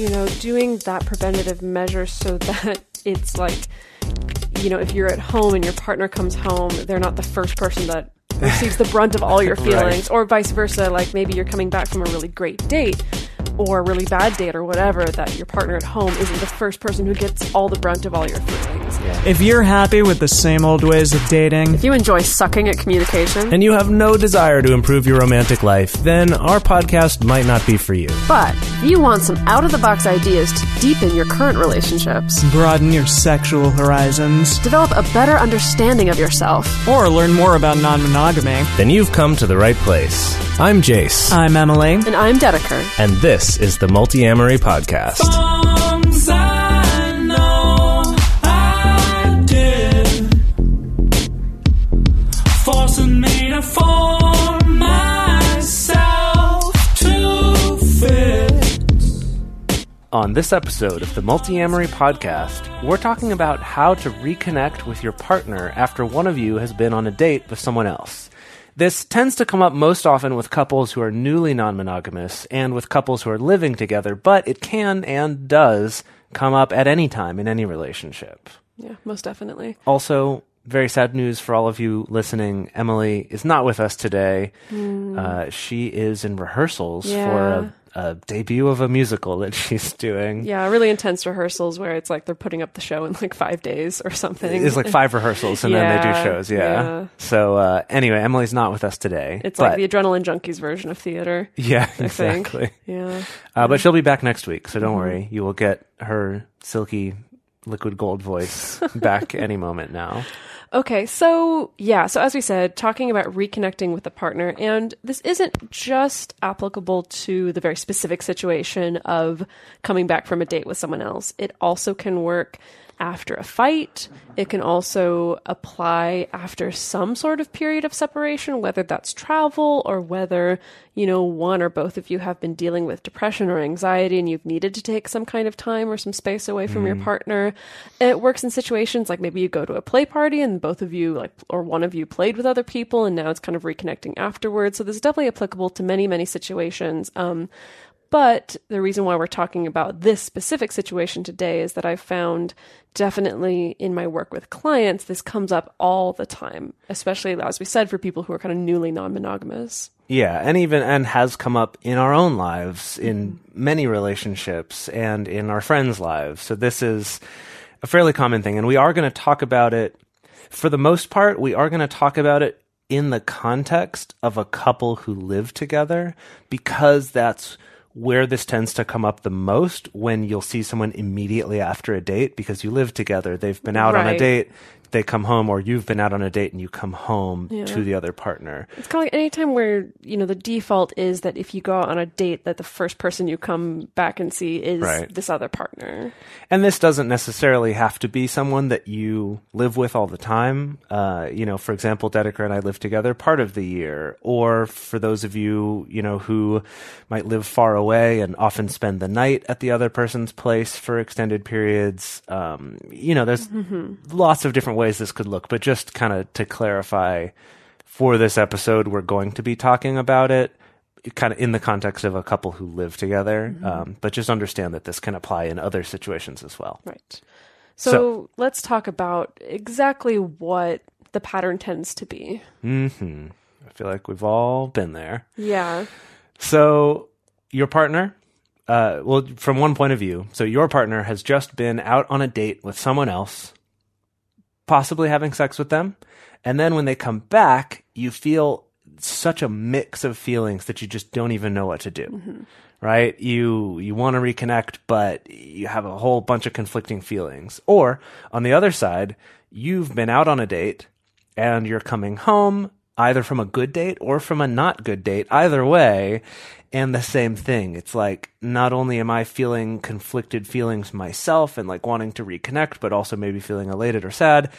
you know, doing that preventative measure so that it's like, you know, if you're at home and your partner comes home, they're not the first person that receives the brunt of all your Right. feelings, or vice versa. Like maybe you're coming back from a really great date or a really bad date or whatever, that your partner at home isn't the first person who gets all the brunt of all your feelings. If you're happy with the same old ways of dating, If you enjoy sucking at communication, and you have no desire to improve your romantic life, then our podcast might not be for you. but if you want some out of the box ideas to deepen your current relationships, broaden your sexual horizons, develop a better understanding of yourself, or learn more about non monogamy, Then you've come to the right place. I'm Jase, I'm Emily. and I'm Dedeker. and this is the Multiamory Podcast. Songs I know I did, forcing me to form myself to fit. On this episode of the Multiamory Podcast, we're talking about how to reconnect with your partner after one of you has been on a date with someone else. This tends to come up most often with couples who are newly non monogamous and with couples who are living together, but it can and does come up at any time in any relationship. Yeah, most definitely. Also, very sad news for all of you listening. Emily is not with us today. Uh, she is in rehearsals. Yeah. for a, a debut of a musical that she's doing. Yeah, really intense rehearsals where it's like they're putting up the show in like five days or something. It's like five rehearsals and then they do shows. Yeah. yeah. So uh, anyway, Emily's not with us today. It's but- like the adrenaline junkies version of theater. yeah, I think. exactly. Yeah. Uh, but she'll be back next week, so Mm-hmm. don't worry. You will get her silky liquid gold voice back any moment now. Okay, so yeah, so as we said, talking about reconnecting with the partner, and this isn't just applicable to the very specific situation of coming back from a date with someone else. It also can work after a fight. It can also apply after some sort of period of separation, whether that's travel or whether, you know, one or both of you have been dealing with depression or anxiety and you've needed to take some kind of time or some space away from your partner. It works in situations like maybe you go to a play party and both of you, like, or one of you played with other people and now it's kind of reconnecting afterwards. So this is definitely applicable to many, many situations. Um, but the reason why we're talking about this specific situation today is that I've found definitely in my work with clients, this comes up all the time, especially as we said, for people who are kind of newly non monogamous. Yeah, and even and has come up in our own lives, in mm-hmm. many relationships, and in our friends' lives. So this is a fairly common thing, and we are going to talk about it. For the most part, we are going to talk about it in the context of a couple who live together, because that's where this tends to come up the most when you'll see someone immediately after a date because you live together. They've been out on a date, they come home, or you've been out on a date and you come home Yeah. to the other partner. It's kind of like any time where, you know, the default is that if you go out on a date, that the first person you come back and see is Right. this other partner. And this doesn't necessarily have to be someone that you live with all the time. Uh, you know, for example, Dedeker and I live together part of the year. Or for those of you, you know, who might live far away and often spend the night at the other person's place for extended periods. Um, you know, there's lots of different ways this could look, but just kind of to clarify for this episode, we're going to be talking about it kind of in the context of a couple who live together. Um, but just understand that this can apply in other situations as well. Right. So, So- let's talk about exactly what the pattern tends to be. Mm-hmm. I feel like we've all been there. Yeah. So your partner, uh, well, from one point of view, so your partner has just been out on a date with someone else, possibly having sex with them, and then when they come back, you feel such a mix of feelings that you just don't even know what to do. Mm-hmm. Right? You you want to reconnect, but you have a whole bunch of conflicting feelings. Or on the other side, you've been out on a date and you're coming home either from a good date or from a not good date, either way, and the same thing. It's like not only am I feeling conflicted feelings myself and like wanting to reconnect, but also maybe feeling elated or sad.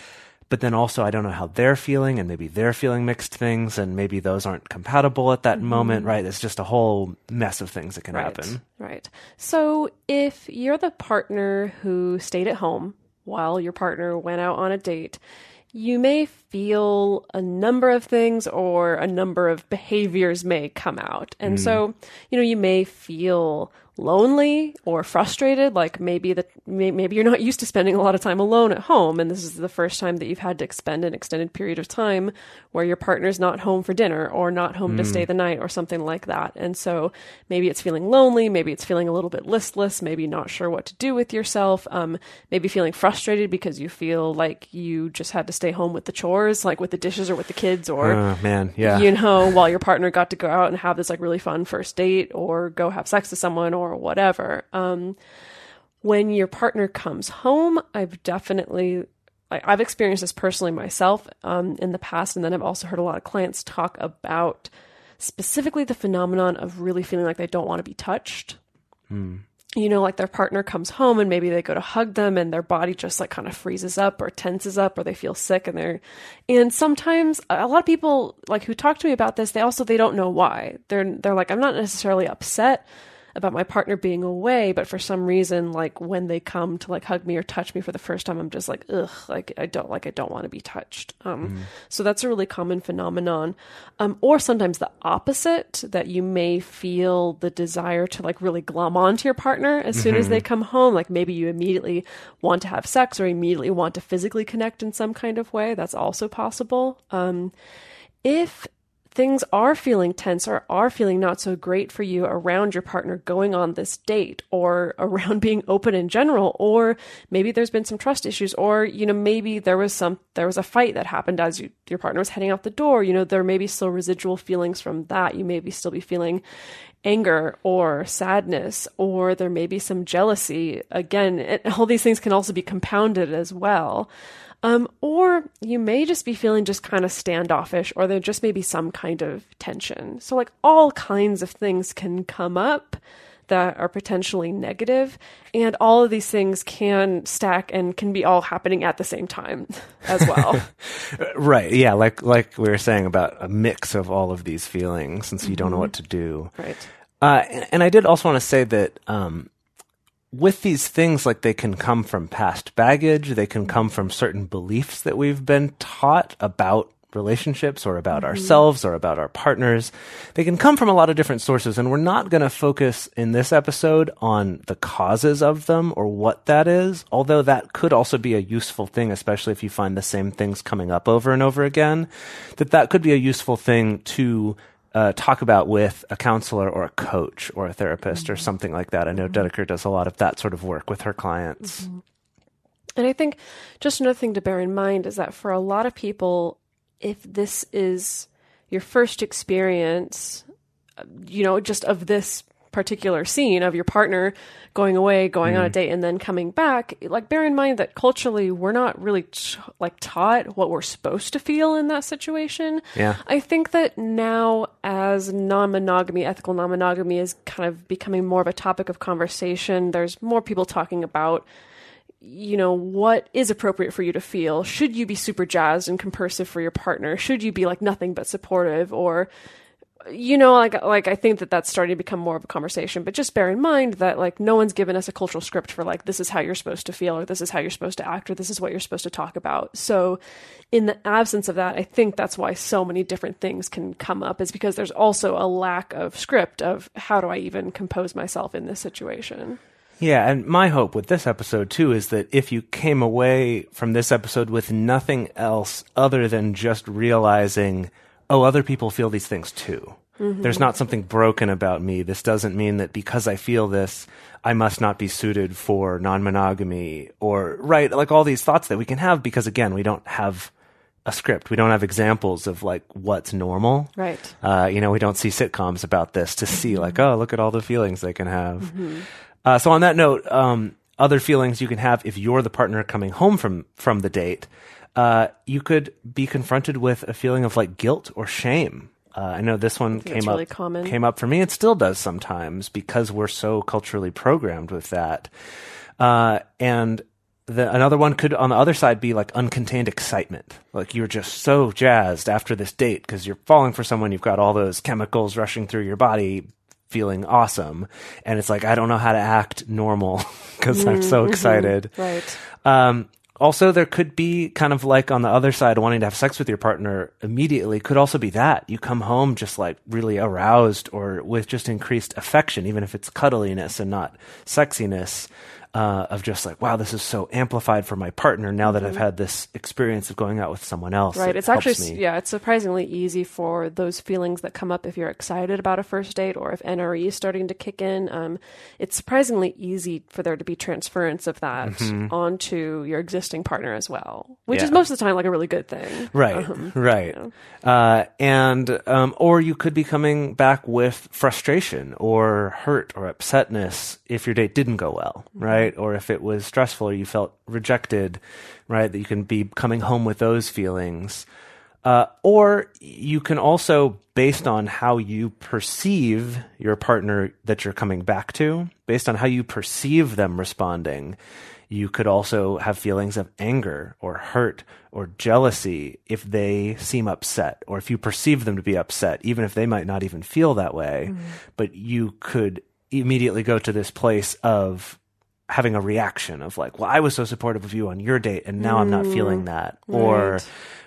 But then also, I don't know how they're feeling, and maybe they're feeling mixed things, and maybe those aren't compatible at that mm-hmm. moment, right? It's just a whole mess of things that can Right. happen. Right. So if you're the partner who stayed at home while your partner went out on a date, you may feel a number of things or a number of behaviors may come out. And hmm. so, you know, you may feel lonely or frustrated like maybe that maybe you're not used to spending a lot of time alone at home and this is the first time that you've had to spend an extended period of time where your partner's not home for dinner or not home to stay the night or something like that and so maybe it's feeling lonely maybe it's feeling a little bit listless maybe not sure what to do with yourself um, maybe feeling frustrated because you feel like you just had to stay home with the chores like with the dishes or with the kids or Oh man, yeah. you know, while your partner got to go out and have this like really fun first date or go have sex with someone or whatever. Um, when your partner comes home, I've definitely, I've experienced this personally myself um, in the past, and then I've also heard a lot of clients talk about specifically the phenomenon of really feeling like they don't want to be touched you know, like their partner comes home and maybe they go to hug them and their body just like kind of freezes up or tenses up or they feel sick and they're and sometimes a lot of people like who talk to me about this, they also they don't know why. They're they're like I'm not necessarily upset about my partner being away, but for some reason like when they come to like hug me or touch me for the first time, I'm just like ugh, like I don't like I don't want to be touched. Um so that's a really common phenomenon. Um or sometimes the opposite that you may feel the desire to like really glom onto your partner as soon as they come home. Like maybe you immediately want to have sex or immediately want to physically connect in some kind of way. That's also possible. Um, if things are feeling tense or are feeling not so great for you around your partner going on this date or around being open in general or maybe there's been some trust issues or you know maybe there was some there was a fight that happened as you, your partner was heading out the door. You know there may be still residual feelings from that. You may be still be feeling anger or sadness or there may be some jealousy. Again it, all these things can also be compounded as well um, or you may just be feeling just kind of standoffish, or there just may be some kind of tension. So, like, all kinds of things can come up that are potentially negative, and all of these things can stack and can be all happening at the same time as well. Right. Yeah. Like like we were saying about a mix of all of these feelings, and so you don't know what to do. right. Uh, and, and I did also want to say that um, with these things, like they can come from past baggage, they can come from certain beliefs that we've been taught about relationships or about mm-hmm. ourselves or about our partners. They can come from a lot of different sources, and we're not going to focus in this episode on the causes of them or what that is, although that could also be a useful thing, especially if you find the same things coming up over and over again, that that could be a useful thing to uh, talk about with a counselor or a coach or a therapist or something like that. I know Dedeker does a lot of that sort of work with her clients. And I think just another thing to bear in mind is that for a lot of people, if this is your first experience, uh, you know, just of this particular scene of your partner going away, going on a mm. date, and then coming back, like bear in mind that culturally we're not really t- like taught what we're supposed to feel in that situation. Yeah. I think that now, as non monogamy, ethical non monogamy is kind of becoming more of a topic of conversation, there's more people talking about you know, what is appropriate for you to feel? Should you be super jazzed and compersive for your partner? Should you be like nothing but supportive or you know, like like I think that that's starting to become more of a conversation, but just bear in mind that like no one's given us a cultural script for like this is how you're supposed to feel or this is how you're supposed to act or this is what you're supposed to talk about. So in the absence of that, I think that's why so many different things can come up is because there's also a lack of script of how do I even compose myself in this situation. Yeah, and my hope with this episode too is that if you came away from this episode with nothing else other than just realizing, oh, other people feel these things too. There's not something broken about me. This doesn't mean that because I feel this, I must not be suited for non monogamy or, right, like all these thoughts that we can have because, again, we don't have a script. We don't have examples of like what's normal. Right. Uh, you know, we don't see sitcoms about this to see like, oh, look at all the feelings they can have. Uh, so on that note, um, other feelings you can have if you're the partner coming home from from the date, uh, you could be confronted with a feeling of like guilt or shame. Uh, I know this one came it's up really common. came up for me. It still does sometimes because we're so culturally programmed with that. Uh, and the, another one could on the other side be like uncontained excitement. Like you're just so jazzed after this date because you're falling for someone. You've got all those chemicals rushing through your body, feeling awesome. And it's like, I don't know how to act normal because I'm so excited. Right. Um, also, there could be kind of like on the other side, wanting to have sex with your partner immediately could also be that. You come home just like really aroused or with just increased affection, even if it's cuddliness and not sexiness. Uh, of just like, wow, this is so amplified for my partner now that I've had this experience of going out with someone else. Mm-hmm. Right. It It's actually, yeah, it's surprisingly easy for those feelings that come up if you're excited about a first date or if NRE is starting to kick in. Um, it's surprisingly easy for there to be transference of that onto your existing partner as well, which is Mm-hmm. Most of the time like a really good thing. Right, right. Uh, and, um, or you could be coming back with frustration or hurt or upsetness if your date didn't go well, right? Or if it was stressful or you felt rejected, right? That you can be coming home with those feelings. Uh, or you can also, based on how you perceive your partner that you're coming back to, based on how you perceive them responding, you could also have feelings of anger or hurt or jealousy if they seem upset or if you perceive them to be upset, even if they might not even feel that way. But you could immediately go to this place of having a reaction of like, well, I was so supportive of you on your date and now I'm not feeling that. Or,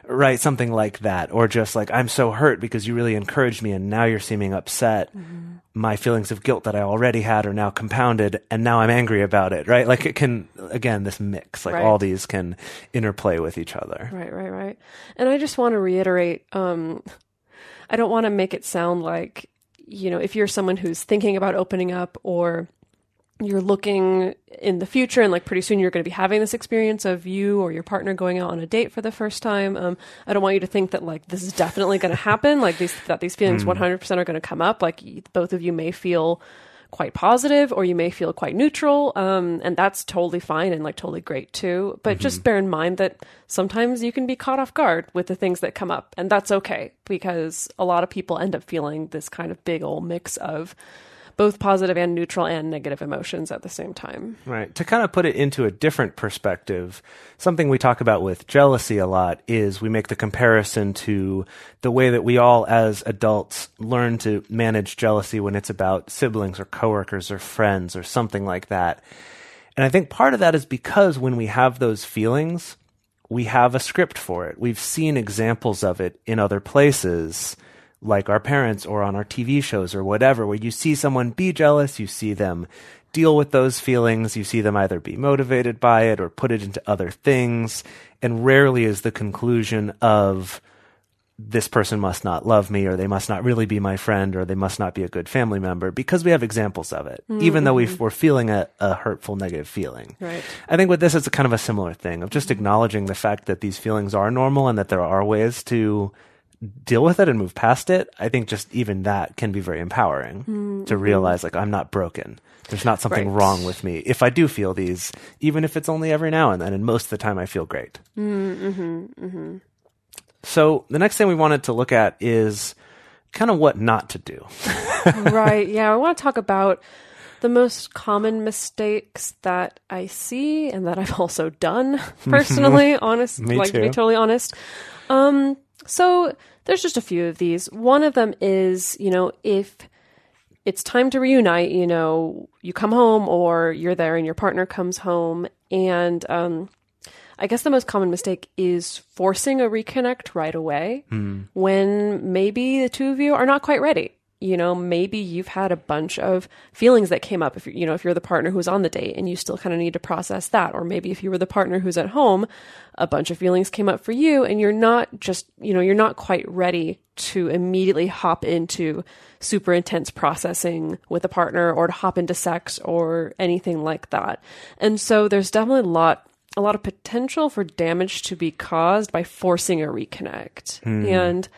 right, something like that. Or just like, I'm so hurt because you really encouraged me and now you're seeming upset. My feelings of guilt that I already had are now compounded and now I'm angry about it, right? Like it can, again, this mix, like Right. all these can interplay with each other. Right, right, right. And I just want to reiterate um, I don't want to make it sound like, you know, if you're someone who's thinking about opening up or you're looking in the future and like pretty soon you're going to be having this experience of you or your partner going out on a date for the first time. Um, i don't want you to think that like this is definitely going to happen like these that these feelings 100% are going to come up. Like both of you may feel quite positive or you may feel quite neutral um, and that's totally fine and like totally great too. But just bear in mind that sometimes you can be caught off guard with the things that come up and that's okay because a lot of people end up feeling this kind of big old mix of both positive and neutral and negative emotions at the same time Right. To kind of put it into a different perspective, something we talk about with jealousy a lot is we make the comparison to the way that we all as adults learn to manage jealousy when it's about siblings or coworkers or friends or something like that. And I think part of that is because when we have those feelings, we have a script for it. We've seen examples of it in other places, like our parents or on our TV shows or whatever, where you see someone be jealous, you see them deal with those feelings, you see them either be motivated by it or put it into other things. And rarely is the conclusion of, this person must not love me or they must not really be my friend or they must not be a good family member because we have examples of it, even though we've, mm-hmm. we're feeling a, a hurtful, negative feeling. Right. I think with this, it's a kind of a similar thing of just mm-hmm. acknowledging the fact that these feelings are normal and that there are ways to deal with it and move past it. I think just even that can be very empowering mm. to realize like I'm not broken. There's not something Right. wrong with me. If I do feel these, even if it's only every now and then, and most of the time I feel great. Mm, mm-hmm, mm-hmm. So the next thing we wanted to look at is kind of what not to do. right. Yeah. I want to talk about the most common mistakes that I see and that I've also done mm-hmm. personally, honest, Me like to be totally honest. Um, so there's just a few of these. One of them is, you know, if it's time to reunite, you know, you come home or you're there and your partner comes home and um I guess the most common mistake is forcing a reconnect right away when maybe the two of you are not quite ready. You know, maybe you've had a bunch of feelings that came up if you know, if you're the partner who's on the date and you still kind of need to process that or maybe if you were the partner who's at home, a bunch of feelings came up for you and you're not just, you know, you're not quite ready to immediately hop into super intense processing with a partner or to hop into sex or anything like that. And so there's definitely a lot a lot of potential for damage to be caused by forcing a reconnect. Hmm. And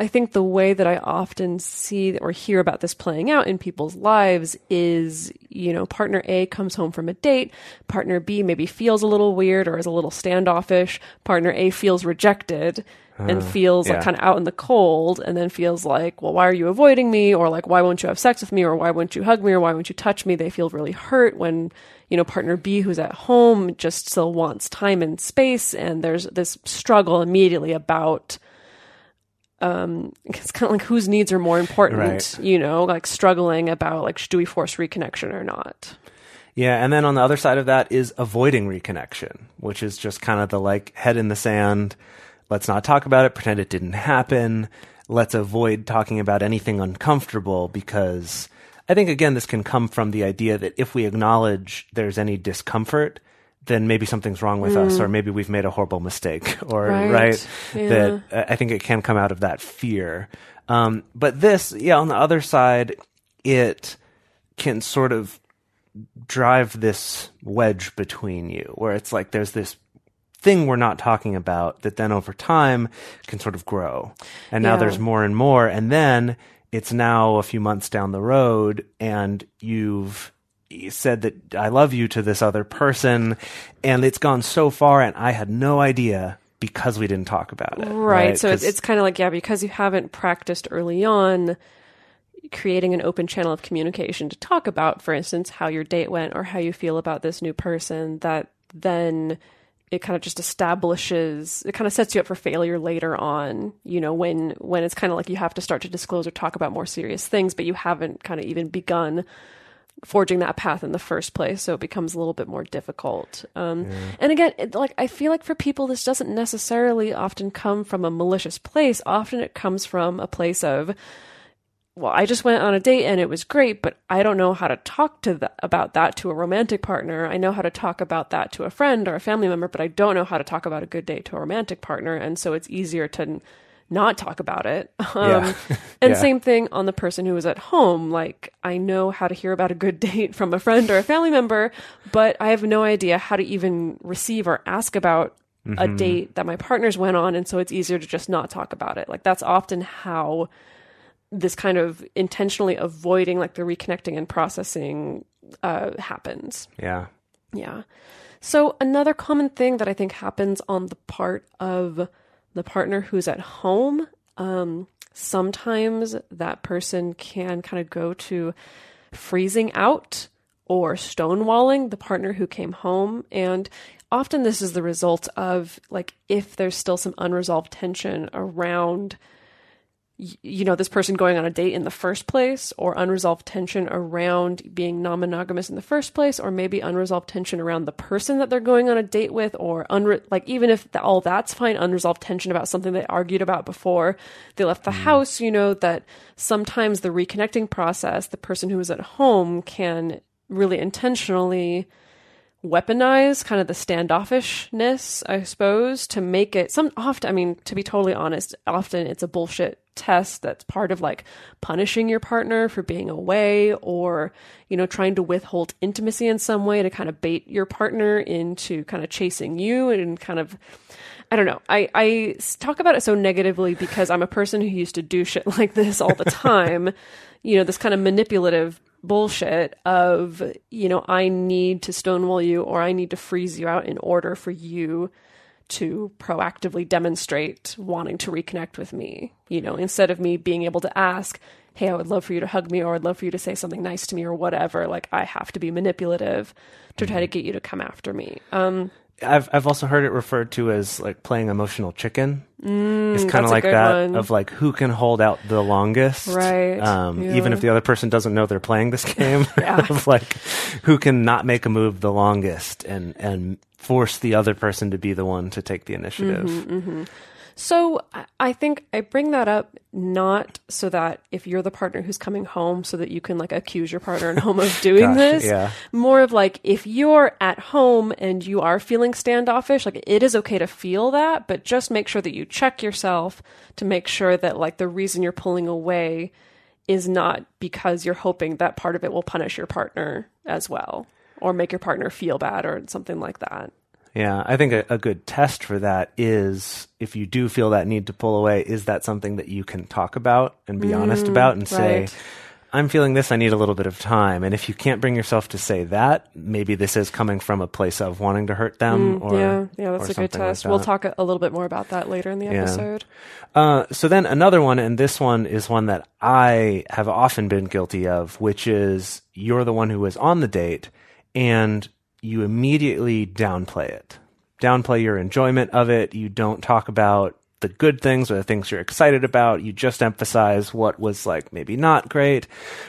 I think the way that I often see or hear about this playing out in people's lives is, you know, partner A comes home from a date, partner B maybe feels a little weird or is a little standoffish, partner A feels rejected and uh, feels yeah. like kind of out in the cold and then feels like, well, why are you avoiding me? Or like, why won't you have sex with me? Or why won't you hug me? Or why won't you touch me? They feel really hurt when, you know, partner B who's at home just still wants time and space. And there's this struggle immediately about, um, it's kind of like whose needs are more important, Right. you know, like struggling about like, do we force reconnection or not? Yeah, and then on the other side of that is avoiding reconnection, which is just kind of the like head in the sand. Let's not talk about it, pretend it didn't happen. Let's avoid talking about anything uncomfortable because I think again this can come from the idea that if we acknowledge there's any discomfort, then maybe something's wrong with us or maybe we've made a horrible mistake or Right. right, Yeah. that uh, I think it can come out of that fear. Um, but this, yeah, on the other side, it can sort of drive this wedge between you where it's like there's this thing we're not talking about that then over time can sort of grow. And now Yeah. there's more and more. And then it's now a few months down the road and you've said that I love you to this other person and it's gone so far and I had no idea because we didn't talk about it. Right. So it's, it's kind of like, yeah, because you haven't practiced early on creating an open channel of communication to talk about, for instance, how your date went or how you feel about this new person, that then it kind of just establishes it kind of sets you up for failure later on you know when when it's kind of like you have to start to disclose or talk about more serious things but you haven't kind of even begun forging that path in the first place so it becomes a little bit more difficult. Um, and again it, like i feel like for people this doesn't necessarily often come from a malicious place. Often it comes from a place of well i just went on a date and it was great but i don't know how to talk to th- about that to a romantic partner. I know how to talk about that to a friend or a family member but i don't know how to talk about a good date to a romantic partner. And so it's easier to not talk about it um, Yeah. and Yeah. same thing on the person who was at home. Like, I know how to hear about a good date from a friend or a family member, but I have no idea how to even receive or ask about a date that my partners went on. And so it's easier to just not talk about it. Like, that's often how this kind of intentionally avoiding like the reconnecting and processing uh, happens. yeah. Yeah. So another common thing that I think happens on the part of the partner who's at home, um, sometimes that person can kind of go to freezing out or stonewalling the partner who came home. And often this is the result of like if there's still some unresolved tension around you know this person going on a date in the first place or unresolved tension around being non-monogamous in the first place or maybe unresolved tension around the person that they're going on a date with or unre- like even if th- all that's fine unresolved tension about something they argued about before they left the hmm. house you know that sometimes the reconnecting process the person who is at home can really intentionally weaponize kind of the standoffishness, I suppose, to make it some often, I mean, to be totally honest, often it's a bullshit test that's part of like punishing your partner for being away or, you know, trying to withhold intimacy in some way to kind of bait your partner into kind of chasing you and kind of I don't know. I, I talk about it so negatively because I'm a person who used to do shit like this all the time. you know, this kind of manipulative bullshit of, you know, I need to stonewall you or I need to freeze you out in order for you to proactively demonstrate wanting to reconnect with me. You know, instead of me being able to ask, hey, I would love for you to hug me or I'd love for you to say something nice to me or whatever. Like, I have to be manipulative to try to get you to come after me. Um, I've I've also heard it referred to as like playing emotional chicken. it's kind of like that one. of like who can hold out the longest, Right, Um, yeah. Even if the other person doesn't know they're playing this game, of like who can not make a move the longest and and force the other person to be the one to take the initiative. Mm-hmm, So I- think I bring that up not so that if you're the partner who's coming home, so that you can like accuse your partner at home of doing Gosh, this. yeah. More of like if you're at home and you are feeling standoffish, like it is okay to feel that, but just make sure that you check yourself to make sure that like the reason you're pulling away is not because you're hoping that part of it will punish your partner as well or make your partner feel bad or something like that. Yeah, I think a, a good test for that is if you do feel that need to pull away, is that something that you can talk about and be honest about and say, Mm. I'm feeling this, I need a little bit of time. And if you can't bring yourself to say that, maybe this is coming from a place of wanting to hurt them or Mm, yeah, yeah, that's or a good something like test. we'll talk a, a little bit more about that later in the Yeah. episode. Uh, so then another one, and this one is one that I have often been guilty of, which is you're the one who was on the date and you immediately downplay it. Downplay your enjoyment of it. You don't talk about the good things or the things you're excited about. You just emphasize what was like maybe not great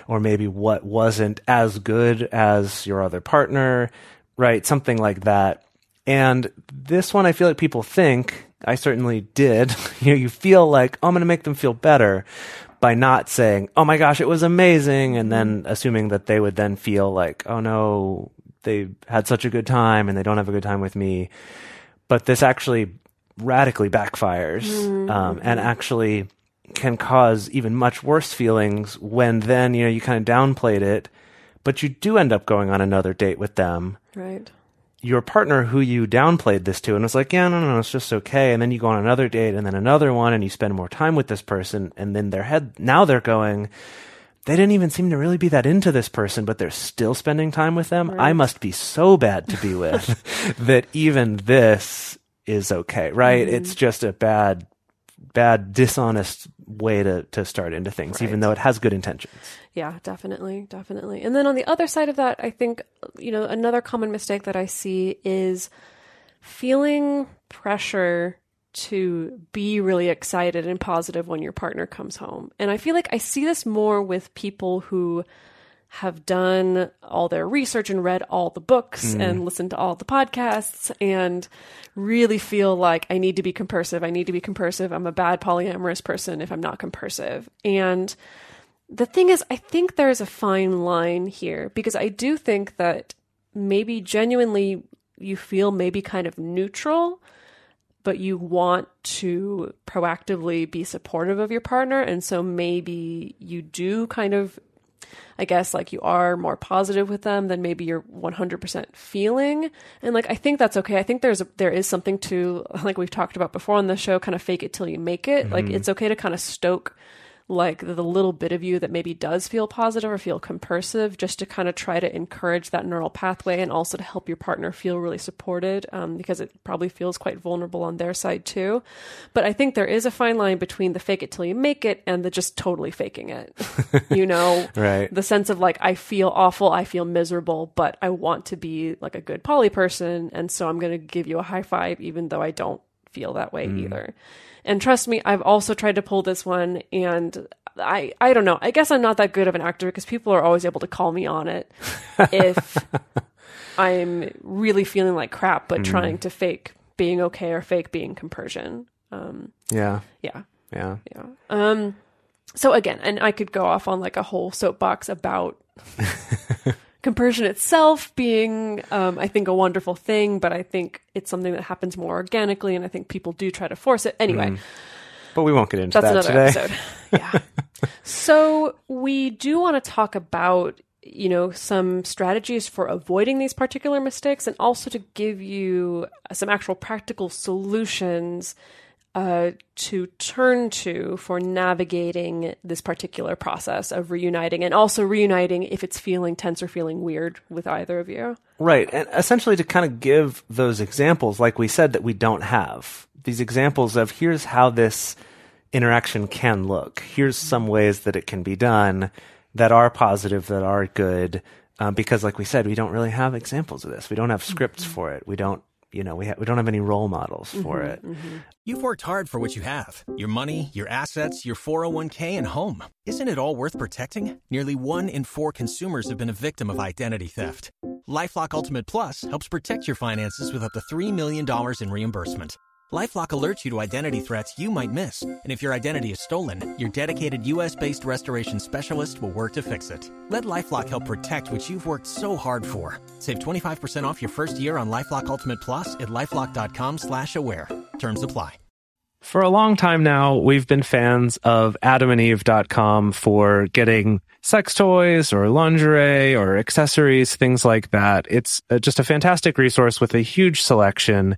or maybe what wasn't as good as your other partner, right? Something like that. And this one, I feel like people think, I certainly did, you know, you feel like, oh, I'm going to make them feel better by not saying, oh my gosh, it was amazing. And then assuming that they would then feel like, oh no, they had such a good time and they don't have a good time with me. But this actually radically backfires um, and actually can cause even much worse feelings when then, you know, you kind of downplayed it, but you do end up going on another date with them Right. your partner who you downplayed this to and was like, yeah, no, no, no, it's just okay. And then you go on another date and then another one and you spend more time with this person. And then their head, now they're going, they didn't even seem to really be that into this person, but they're still spending time with them. I must be so bad to be with that even this is okay, right? Mm-hmm. It's just a bad, bad, dishonest way to, to start into things, even though it has good intentions. Yeah, definitely, definitely. And then on the other side of that, I think, you know, another common mistake that I see is feeling pressure to be really excited and positive when your partner comes home. And I feel like I see this more with people who have done all their research and read all the books hmm. and listened to all the podcasts and really feel like I need to be compersive. I need to be compersive. I'm a bad polyamorous person if I'm not compersive. And the thing is, I think there's a fine line here because I do think that maybe genuinely you feel maybe kind of neutral, but you want to proactively be supportive of your partner. And so maybe you do kind of, I guess, like you are more positive with them than maybe you're 100% feeling. And like, I think that's okay. I think there's, a, there is something to, like we've talked about before on the show, kind of fake it till you make it. Like, mm-hmm. it's okay to kind of stoke like the little bit of you that maybe does feel positive or feel compersive, just to kind of try to encourage that neural pathway and also to help your partner feel really supported um, because it probably feels quite vulnerable on their side too. But I think there is a fine line between the fake it till you make it and the just totally faking it. you know, Right. the sense of like, I feel awful, I feel miserable, but I want to be like a good poly person. And so I'm going to give you a high five, even though I don't feel that way either. And trust me, I've also tried to pull this one and I, I don't know. I guess I'm not that good of an actor because people are always able to call me on it if I'm really feeling like crap, but trying to fake being okay or fake being compersion. Um, Yeah. yeah. Yeah. Yeah. Um so again, and I could go off on like a whole soapbox about compersion itself being um I think a wonderful thing, but I think it's something that happens more organically and I think people do try to force it. Anyway, But we won't get into that's that another today. episode. Yeah. so we do want to talk about you know some strategies for avoiding these particular mistakes and also to give you some actual practical solutions uh, to turn to for navigating this particular process of reuniting and also reuniting if it's feeling tense or feeling weird with either of you. Right. And essentially to kind of give those examples, like we said, that we don't have. These examples of here's how this interaction can look. Here's some ways that it can be done that are positive, that are good. Um, because like we said, we don't really have examples of this. We don't have scripts for it. We don't, you know, we, ha- we don't have any role models for mm-hmm, it. Mm-hmm. You've worked hard for what you have your money, your assets, your 401k, and home. Isn't it all worth protecting? Nearly one in four consumers have been a victim of identity theft. Lifelock Ultimate Plus helps protect your finances with up to $3 million in reimbursement. Lifelock alerts you to identity threats you might miss. And if your identity is stolen, your dedicated US based restoration specialist will work to fix it. Let Lifelock help protect what you've worked so hard for. Save 25% off your first year on Lifelock Ultimate Plus at lifelock.com slash aware. Terms apply. For a long time now, we've been fans of adamandeve.com for getting sex toys or lingerie or accessories, things like that. It's uh, just a fantastic resource with a huge selection.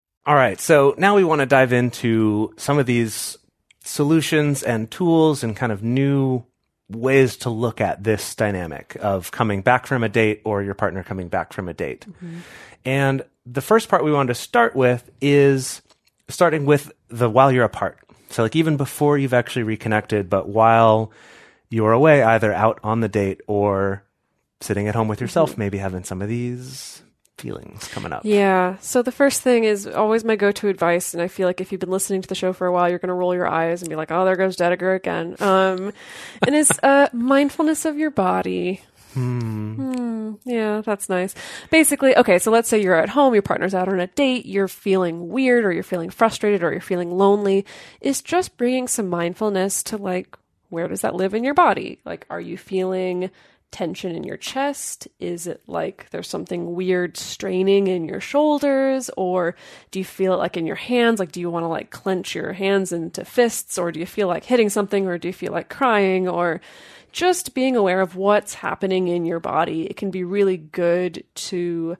All right, so now we want to dive into some of these solutions and tools and kind of new ways to look at this dynamic of coming back from a date or your partner coming back from a date. Mm-hmm. And the first part we wanted to start with is starting with the while you're apart. So like even before you've actually reconnected, but while you're away, either out on the date or sitting at home with yourself, mm-hmm. maybe having some of these feelings coming up. Yeah. So the first thing is always my go-to advice, and I feel like if you've been listening to the show for a while, you're going to roll your eyes and be like, "Oh, there goes Dedeker again." Um, and it's uh, mindfulness of your body. Hmm. Yeah, that's nice. Basically, okay, so let's say you're at home, your partner's out on a date, you're feeling weird, or you're feeling frustrated, or you're feeling lonely. Is just bringing some mindfulness to like, where does that live in your body? Like, are you feeling tension in your chest? Is it like there's something weird straining in your shoulders? Or do you feel it like in your hands? Like, do you want to like clench your hands into fists? Or do you feel like hitting something? Or do you feel like crying? Or just being aware of what's happening in your body. It can be really good to,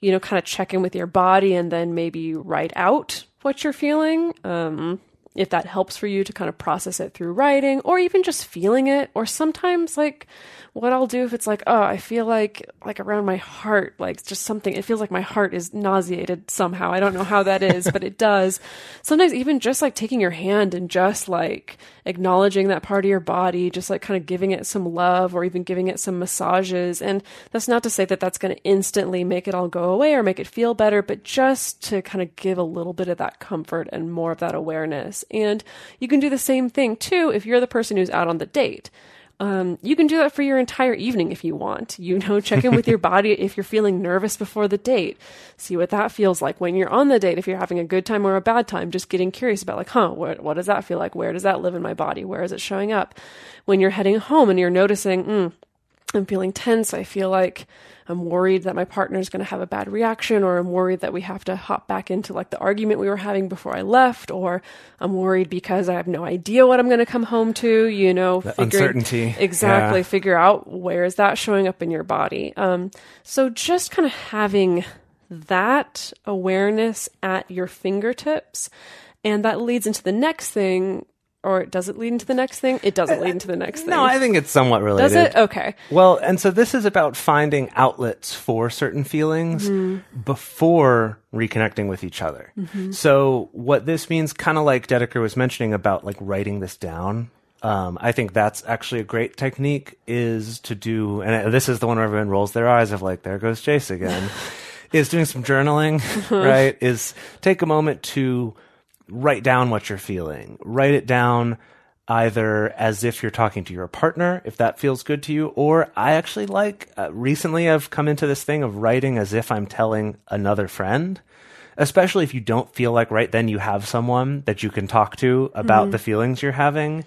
you know, kind of check in with your body and then maybe write out what you're feeling. Um, if that helps for you to kind of process it through writing or even just feeling it. Or sometimes like what I'll do if it's like oh I feel like like around my heart like just something it feels like my heart is nauseated somehow. I don't know how that is but it does. Sometimes even just like taking your hand and just like acknowledging that part of your body just like kind of giving it some love or even giving it some massages. And that's not to say that that's going to instantly make it all go away or make it feel better but just to kind of give a little bit of that comfort and more of that awareness and you can do the same thing too if you're the person who's out on the date. Um, you can do that for your entire evening if you want. You know, check in with your body if you're feeling nervous before the date. See what that feels like when you're on the date. If you're having a good time or a bad time, just getting curious about like, huh, what, what does that feel like? Where does that live in my body? Where is it showing up? When you're heading home and you're noticing, mm, I'm feeling tense. I feel like I'm worried that my partner is going to have a bad reaction, or I'm worried that we have to hop back into like the argument we were having before I left, or I'm worried because I have no idea what I'm going to come home to, you know, uncertainty. Exactly. Yeah. Figure out where is that showing up in your body. Um, so just kind of having that awareness at your fingertips. And that leads into the next thing, or does it lead into the next thing? It doesn't lead into the next thing. No, I think it's somewhat related. Does it? Okay. Well, and so this is about finding outlets for certain feelings hmm. before reconnecting with each other. Mm-hmm. So what this means, kind of like Dedeker was mentioning about like writing this down. Um, I think that's actually a great technique is to do, and this is the one where everyone rolls their eyes of like, there goes Jase again, is doing some journaling, uh-huh. right? Is take a moment to write down what you're feeling. Write it down either as if you're talking to your partner, if that feels good to you, or I actually like uh, recently I've come into this thing of writing as if I'm telling another friend. Especially if you don't feel like right then you have someone that you can talk to about the feelings you're having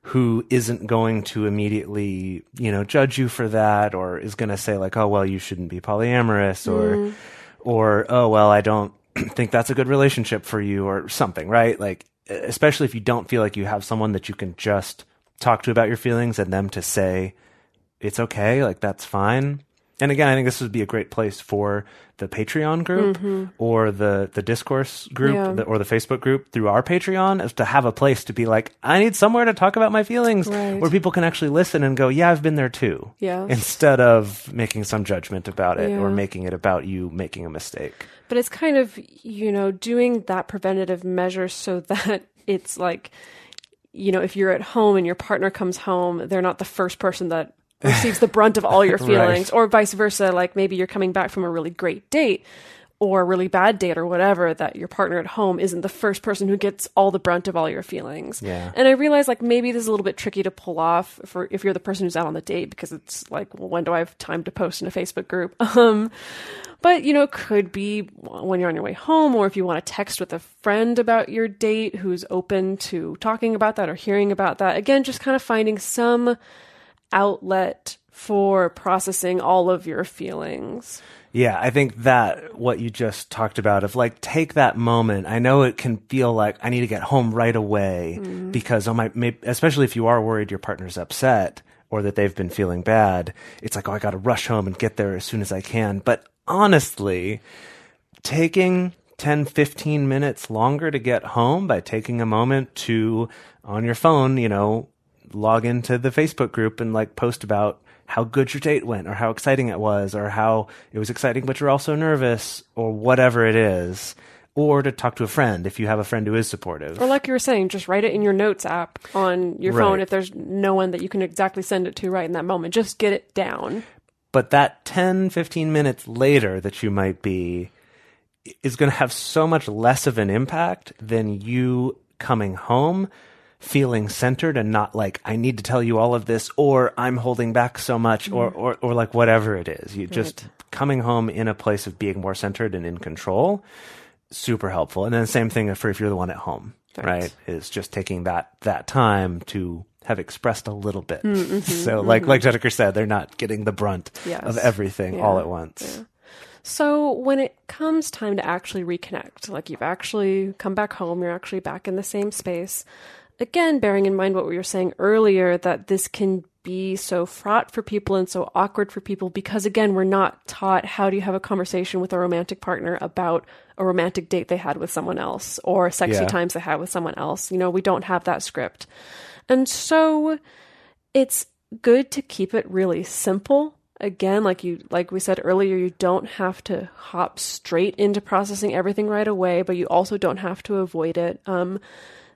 who isn't going to immediately, you know, judge you for that or is going to say like, "Oh, well, you shouldn't be polyamorous," or or "Oh, well, I don't think that's a good relationship for you," or something, right? Like, especially if you don't feel like you have someone that you can just talk to about your feelings and them to say it's okay, like that's fine. And again, I think this would be a great place for the Patreon group mm-hmm. or the the Discord group Yeah. the, or the Facebook group through our Patreon is to have a place to be like, I need somewhere to talk about my feelings Right. where people can actually listen and go, yeah, I've been there too. Yeah. Instead of making some judgment about it or making it about you making a mistake. But it's kind of, you know, doing that preventative measure so that it's like, you know, if you're at home and your partner comes home, they're not the first person that receives the brunt of all your Right. feelings, or vice versa. Like maybe you're coming back from a really great date or a really bad date or whatever that your partner at home isn't the first person who gets all the brunt of all your feelings. Yeah. And I realize like maybe this is a little bit tricky to pull off for if you're the person who's out on the date because it's like, well, when do I have time to post in a Facebook group? Um, but you know, it could be when you're on your way home, or if you want to text with a friend about your date who's open to talking about that or hearing about that. Again, just kind of finding some outlet for processing all of your feelings. Yeah, I think that what you just talked about of like take that moment. I know it can feel like I need to get home right away mm-hmm. because oh my, may, especially if you are worried your partner's upset or that they've been feeling bad. It's like oh I got to rush home and get there as soon as I can. But honestly, taking 10 15 minutes longer to get home by taking a moment to on your phone, you know, log into the Facebook group and like post about how good your date went or how exciting it was or how it was exciting but you're also nervous or whatever it is or to talk to a friend if you have a friend who is supportive. Or like you were saying, just write it in your notes app on your phone if there's no one that you can exactly send it to right in that moment. Just get it down. but that 10 15 minutes later that you might be is going to have so much less of an impact than you coming home feeling centered and not like I need to tell you all of this or I'm holding back so much or or, or like whatever it is. You just coming home in a place of being more centered and in control super helpful. And then the same thing for if you're the one at home Right. right, is just taking that that time to have expressed a little bit. Mm-hmm, so like like Dedeker said they're not getting the brunt Yes. of everything all at once. So when it comes time to actually reconnect, like you've actually come back home, you're actually back in the same space. Again, bearing in mind what we were saying earlier, that this can be so fraught for people and so awkward for people because again, we're not taught how do you have a conversation with a romantic partner about a romantic date they had with someone else or sexy Yeah. times they had with someone else. You know, we don't have that script. And so it's good to keep it really simple again like you like we said earlier you don't have to hop straight into processing everything right away but you also don't have to avoid it um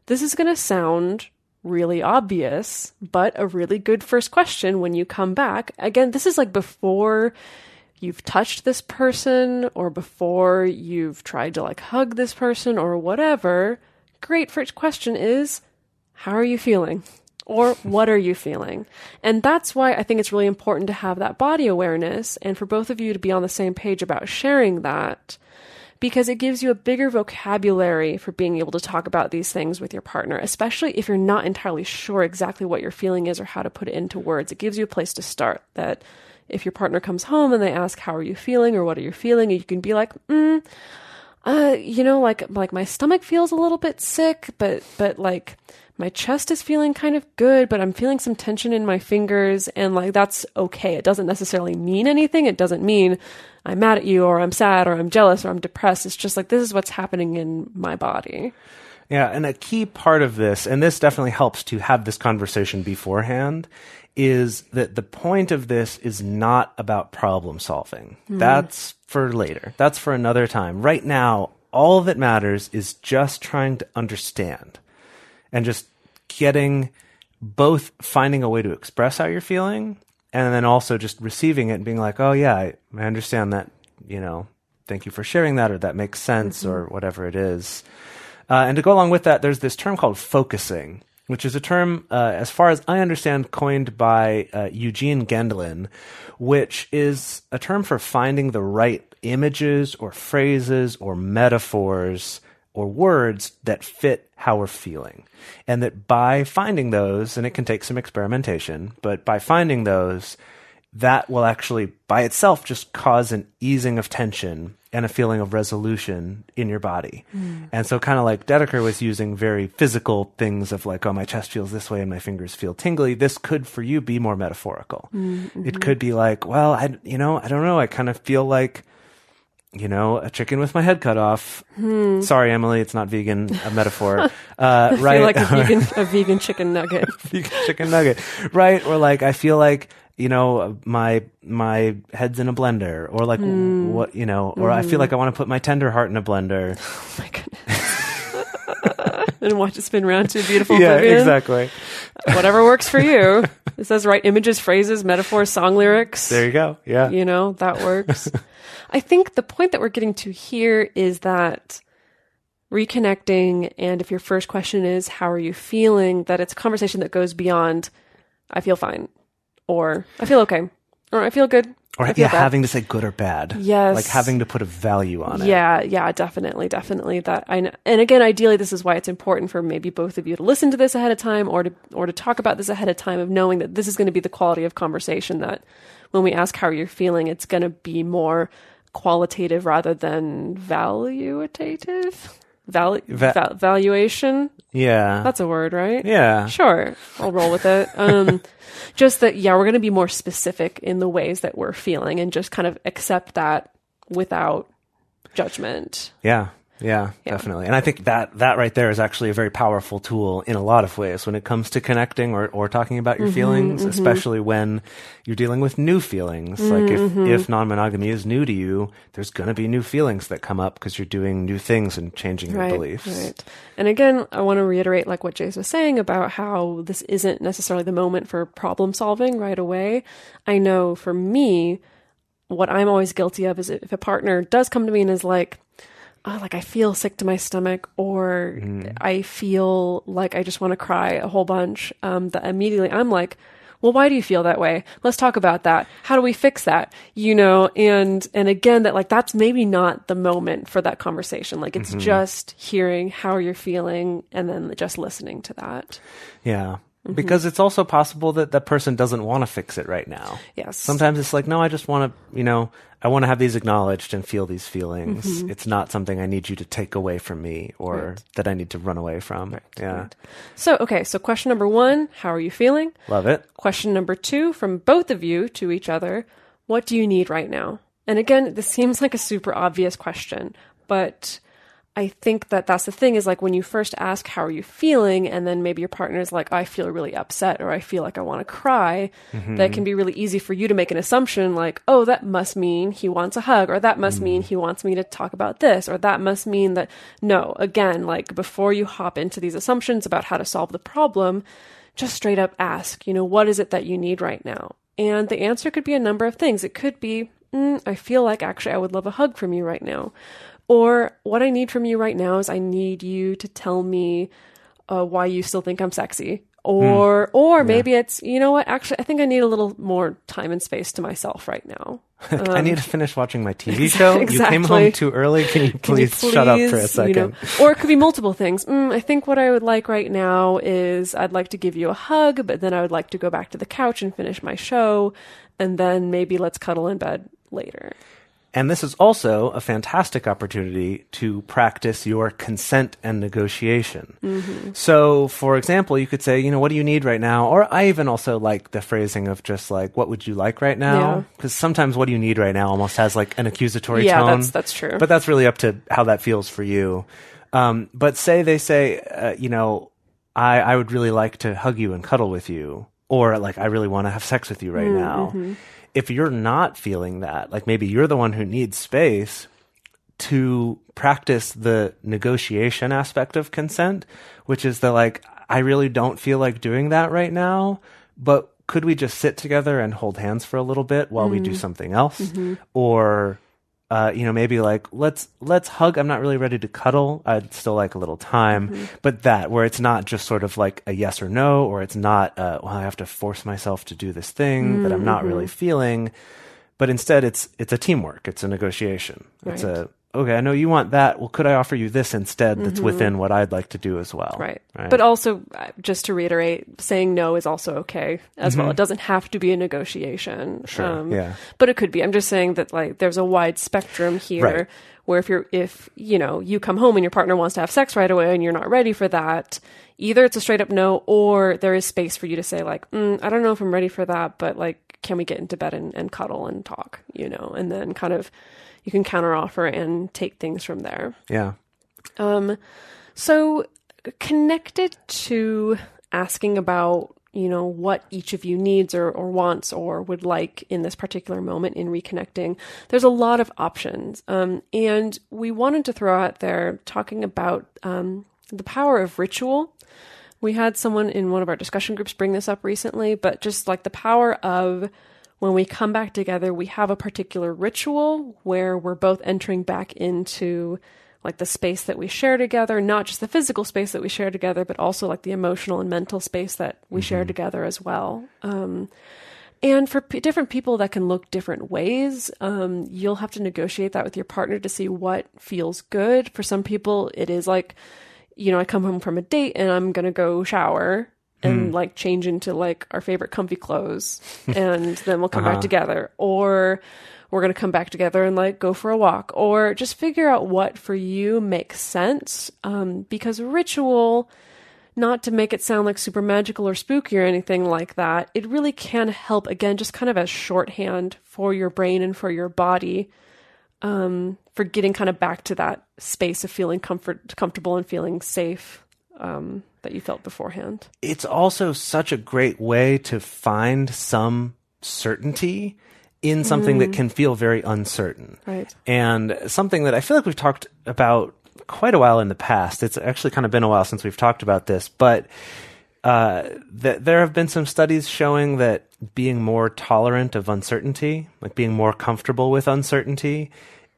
this is going to sound really obvious but a really good first question when you come back again this is like before you've touched this person or before you've tried to like hug this person or whatever great first question is how are you feeling? Or what are you feeling? And that's why I think it's really important to have that body awareness and for both of you to be on the same page about sharing that because it gives you a bigger vocabulary for being able to talk about these things with your partner, especially if you're not entirely sure exactly what your feeling is or how to put it into words. It gives you a place to start that if your partner comes home and they ask, How are you feeling? or What are you feeling? you can be like, mm, uh, you know, like like my stomach feels a little bit sick, but but like my chest is feeling kind of good, but I'm feeling some tension in my fingers, and like that's okay. It doesn't necessarily mean anything. It doesn't mean I'm mad at you, or I'm sad, or I'm jealous, or I'm depressed. It's just like this is what's happening in my body. Yeah, and a key part of this, and this definitely helps to have this conversation beforehand, is that the point of this is not about problem solving. That's for later. That's for another time. Right now, all that matters is just trying to understand and just getting both finding a way to express how you're feeling and then also just receiving it and being like, oh, yeah, I, I understand that, you know, thank you for sharing that or that makes sense or whatever it is. Uh, and to go along with that, there's this term called focusing, which is a term, uh, as far as I understand, coined by uh, Eugene Gendlin, which is a term for finding the right images or phrases or metaphors or words that fit how we're feeling. And that by finding those, and it can take some experimentation, but by finding those, that will actually by itself just cause an easing of tension and a feeling of resolution in your body. Mm. And so kind of like Dedeker was using very physical things of like, oh, my chest feels this way and my fingers feel tingly. This could for you be more metaphorical. Mm, mm-hmm. It could be like, well, I, you know, I don't know. I kind of feel like, you know, a chicken with my head cut off. Hmm. Sorry, Emily, it's not vegan, a metaphor. Uh, I right. feel like a vegan a vegan chicken nugget. vegan chicken nugget, right? Or like I feel like you know my my head's in a blender, or like Hmm. what you know, or I feel like I want to put my tender heart in a blender. Oh my goodness. and watch it spin around to a beautiful yeah, oblivion. exactly. Whatever works for you. It says write images, phrases, metaphors, song lyrics. There you go. Yeah. you know that works i think the point that we're getting to here is that reconnecting and if your first question is how are you feeling that it's a conversation that goes beyond i feel fine or i feel okay or i feel good Or I feel yeah, bad. having to say good or bad. Yes. Like having to put a value on it. yeah yeah definitely definitely that i kn- and again ideally this is why it's important for maybe both of you to listen to this ahead of time or to or to talk about this ahead of time of knowing that this is going to be the quality of conversation that when we ask how you're feeling it's going to be more qualitative rather than valuative Val- Va- val- valuation Yeah. that's a word right yeah. Sure, I'll roll with it. Um, just that, yeah, we're going to be more specific in the ways that we're feeling and just kind of accept that without judgment. Yeah. Yeah, definitely. And I think that that right there is actually a very powerful tool in a lot of ways when it comes to connecting or, or talking about Mm-hmm, your feelings, especially when you're dealing with new feelings. Like if, Mm-hmm. if non-monogamy is new to you, there's going to be new feelings that come up because you're doing new things and changing your Right, beliefs. right. And again, I want to reiterate like what Jase was saying about how this isn't necessarily the moment for problem solving right away. I know for me, what I'm always guilty of is if a partner does come to me and is like, oh, like I feel sick to my stomach, or I feel like I just want to cry a whole bunch, um, that immediately I'm like, well, why do you feel that way? Let's talk about that. How do we fix that? You know, and and again, that like that's maybe not the moment for that conversation. Like it's just hearing how you're feeling and then just listening to that. Yeah. Mm-hmm. Because it's also possible that that person doesn't want to fix it right now. Yes. Sometimes it's like, no, I just want to, you know, I want to have these acknowledged and feel these feelings. Mm-hmm. It's not something I need you to take away from me or Right. that I need to run away from. yeah. So, okay, so question number one, how are you feeling? Love it. Question number two from both of you to each other What do you need right now? And again, this seems like a super obvious question, but I think that that's the thing is like when you first ask, How are you feeling? And then maybe your partner is like, I feel really upset or I feel like I want to cry. That can be really easy for you to make an assumption like, Oh, that must mean he wants a hug or that must mean he wants me to talk about this or that must mean that. No, again, like before you hop into these assumptions about how to solve the problem, just straight up ask, you know, what is it that you need right now? And the answer could be a number of things. It could be, mm, I feel like actually I would love a hug from you right now. Or what I need from you right now is I need you to tell me uh, why you still think I'm sexy. Or, or maybe it's, you know what, actually, I think I need a little more time and space to myself right now. I need to finish watching my TV show. You came home Um, too early. Can you Can you please, shut up for a second? you know? or it could be multiple things. Mm, I think what I would like right now is I'd like to give you a hug, but then I would like to go back to the couch and finish my show, and then maybe let's cuddle in bed later. And this is also a fantastic opportunity to practice your consent and negotiation. Mm-hmm. So, for example, you could say, you know, what do you need right now? Or I even also like the phrasing of just like, what would you like right now? Because sometimes what do you need right now almost has like an accusatory Yeah, tone. that's- that's true. But that's really up to how that feels for you. Um, but say they say, uh, you know, I, I would really like to hug you and cuddle with you. Or like, I really want to have sex with you right now. If you're not feeling that, like maybe you're the one who needs space to practice the negotiation aspect of consent, which is the like, I really don't feel like doing that right now, but could we just sit together and hold hands for a little bit while we do mm-hmm. something else? Mm-hmm. Or, uh, you know, maybe like let's let's hug. I'm not really ready to cuddle. I'd still like a little time, but that where it's not just sort of like a yes or no, or it's not uh, well, I have to force myself to do this thing that I'm not really feeling, but instead it's it's a teamwork. It's a negotiation. It's a okay. I know you want that. Well, could I offer you this instead? That's within what I'd like to do as well. Right. But also, uh, just to reiterate, saying no is also okay as well. It doesn't have to be a negotiation. Mm-hmm. Sure, yeah. But it could be. I'm just saying that like there's a wide spectrum here Right. where if you're if you know you come home and your partner wants to have sex right away and you're not ready for that, either it's a straight up no or there is space for you to say like mm, I don't know if I'm ready for that, but like can we get into bed and, and cuddle and talk, you know, and then kind of you can counteroffer and take things from there. yeah. Um, so connected to asking about, you know, what each of you needs or, or wants or would like in this particular moment in reconnecting, there's a lot of options. Um, and we wanted to throw out there talking about um, the power of ritual. We had someone in one of our discussion groups bring this up recently, but just like the power of when we come back together, we have a particular ritual where we're both entering back into like the space that we share together, not just the physical space that we share together, but also like the emotional and mental space that we share together as well. Um, and for p- different people, that can look different ways. Um, you'll have to negotiate that with your partner to see what feels good. For some people, it is like, you know, I come home from a date and I'm going to go shower and like change into like our favorite comfy clothes and then we'll come back together. Or we're going to come back together and like go for a walk or just figure out what for you makes sense. Um, because ritual, not to make it sound like super magical or spooky or anything like that, it really can help, again, just kind of as shorthand for your brain and for your body um, for getting kind of back to that space of feeling comfort, comfortable and feeling safe um, that you felt beforehand. it's also such a great way to find some certainty in something that can feel very uncertain. Right. And something that I feel like we've talked about quite a while in the past. It's actually kind of been a while since we've talked about this, but uh, th- there have been some studies showing that being more tolerant of uncertainty, like being more comfortable with uncertainty,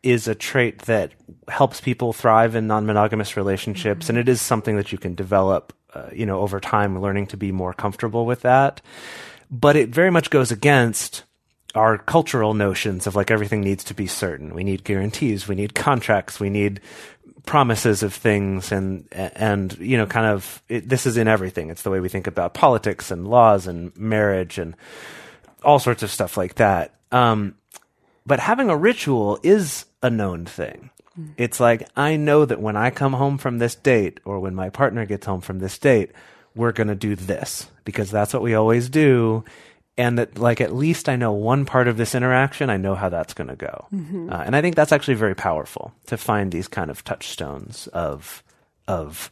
is a trait that helps people thrive in non-monogamous relationships, and it is something that you can develop, uh, you know, over time, learning to be more comfortable with that. But it very much goes against our cultural notions of like everything needs to be certain. We need guarantees, we need contracts, we need promises of things. And and you know kind of it, this is in everything. It's the way we think about politics and laws and marriage and all sorts of stuff like that. Um but having a ritual is a known thing it's like i know that when i come home from this date or when my partner gets home from this date we're going to do this because that's what we always do. And that like at least I know one part of this interaction, I know how that's going to go. Uh, and I think that's actually very powerful to find these kind of touchstones of of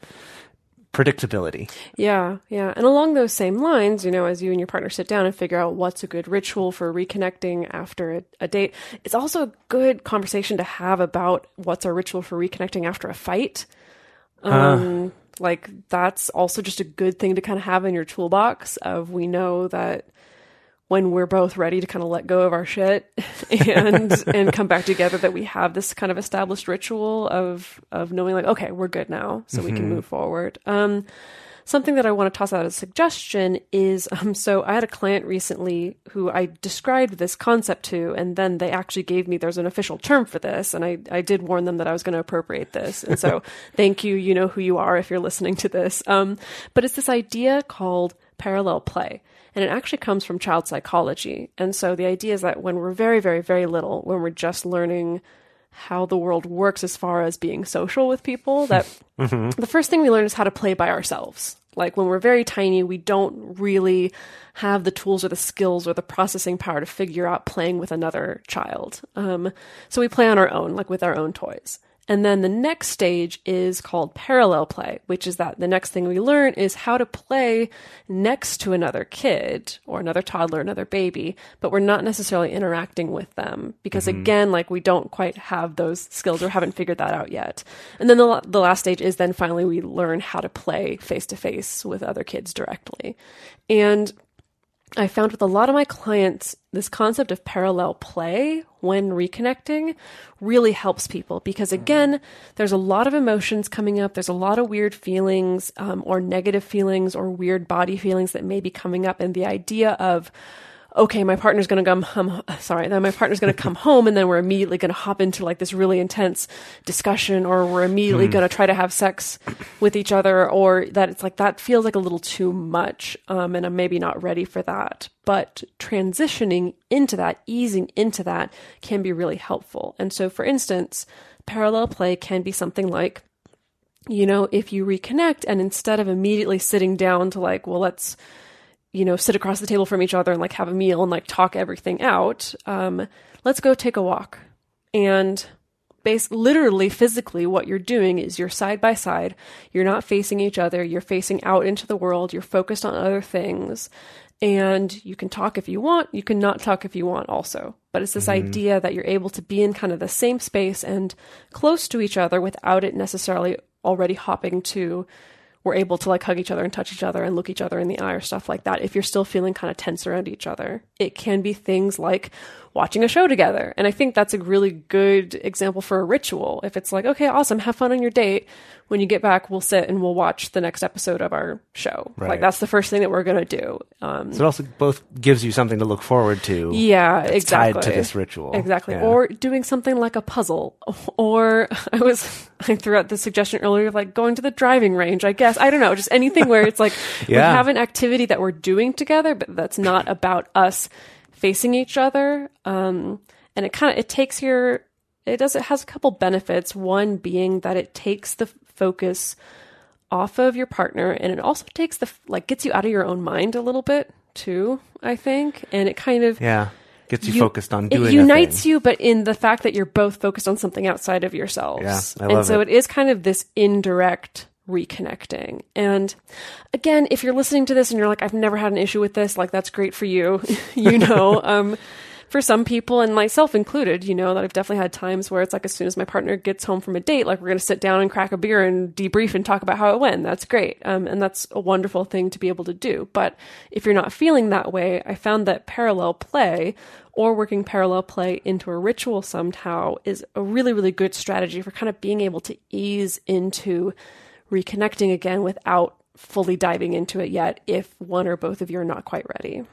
predictability. Yeah, yeah. And along those same lines, you know, as you and your partner sit down and figure out what's a good ritual for reconnecting after a, a date, it's also a good conversation to have about what's a ritual for reconnecting after a fight. Um, like that's also just a good thing to kind of have in your toolbox of we know that when we're both ready to kind of let go of our shit and and come back together that we have this kind of established ritual of of knowing like okay we're good now so we can move forward. Um something that i want to toss out as a suggestion is um so i had a client recently who i described this concept to and then they actually gave me there's an official term for this and i i did warn them that i was going to appropriate this. And so thank you you know who you are if you're listening to this. Um but it's this idea called parallel play and it actually comes from child psychology. And so the idea is that when we're very, very, very little, when we're just learning how the world works as far as being social with people, that the first thing we learn is how to play by ourselves. Like when we're very tiny, we don't really have the tools or the skills or the processing power to figure out playing with another child. Um, so we play on our own, like with our own toys. And then the next stage is called parallel play, which is that the next thing we learn is how to play next to another kid or another toddler, another baby, but we're not necessarily interacting with them because mm-hmm. again, like we don't quite have those skills or haven't figured that out yet. And then the, the last stage is then finally we learn how to play face to face with other kids directly. And I found with a lot of my clients, this concept of parallel play when reconnecting really helps people because, again, there's a lot of emotions coming up. There's a lot of weird feelings um, or negative feelings or weird body feelings that may be coming up. And the idea of, okay, my partner's going to come home. Sorry, then my partner's going to come home, and then we're immediately going to hop into like this really intense discussion, or we're immediately going to try to have sex with each other, or that it's like that feels like a little too much, um, and I'm maybe not ready for that. But transitioning into that, easing into that, can be really helpful. And so, for instance, parallel play can be something like you know, if you reconnect and instead of immediately sitting down to like, well, let's, you know, sit across the table from each other and like have a meal and like talk everything out, um, let's go take a walk. And base literally physically what you're doing is you're side by side, you're not facing each other, you're facing out into the world, you're focused on other things. And you can talk if you want, you can not talk if you want also. But it's this idea that you're able to be in kind of the same space and close to each other without it necessarily already hopping to we're able to like hug each other and touch each other and look each other in the eye or stuff like that. If you're still feeling kind of tense around each other, it can be things like watching a show together. And I think that's a really good example for a ritual. If it's like, okay, awesome, have fun on your date. When you get back, we'll sit and we'll watch the next episode of our show. Right. Like that's the first thing that we're going to do. Um, So it also both gives you something to look forward to. yeah, exactly. Tied to this ritual. Exactly. Yeah. Or doing something like a puzzle. Or I was, I threw out the suggestion earlier of like going to the driving range, I guess. I don't know. Just anything where it's like we have an activity that we're doing together, but that's not about us facing each other. Um, and it kind of, it takes your, it does, it has a couple benefits. One being that it takes the focus off of your partner and it also takes the, like, gets you out of your own mind a little bit too, I think. And it kind of, yeah, gets you, you- focused on doing. it unites you, but in the fact that you're both focused on something outside of yourselves. Yeah, I and so it. it is kind of this indirect reconnecting. And again, if you're listening to this and you're like, I've never had an issue with this, like that's great for you. you know, um, for some people and myself included, you know, that I've definitely had times where it's like as soon as my partner gets home from a date, like we're going to sit down and crack a beer and debrief and talk about how it went. That's great. Um, and that's a wonderful thing to be able to do. But if you're not feeling that way, I found that parallel play or working parallel play into a ritual somehow is a really, really good strategy for kind of being able to ease into reconnecting again without fully diving into it yet if one or both of you are not quite ready.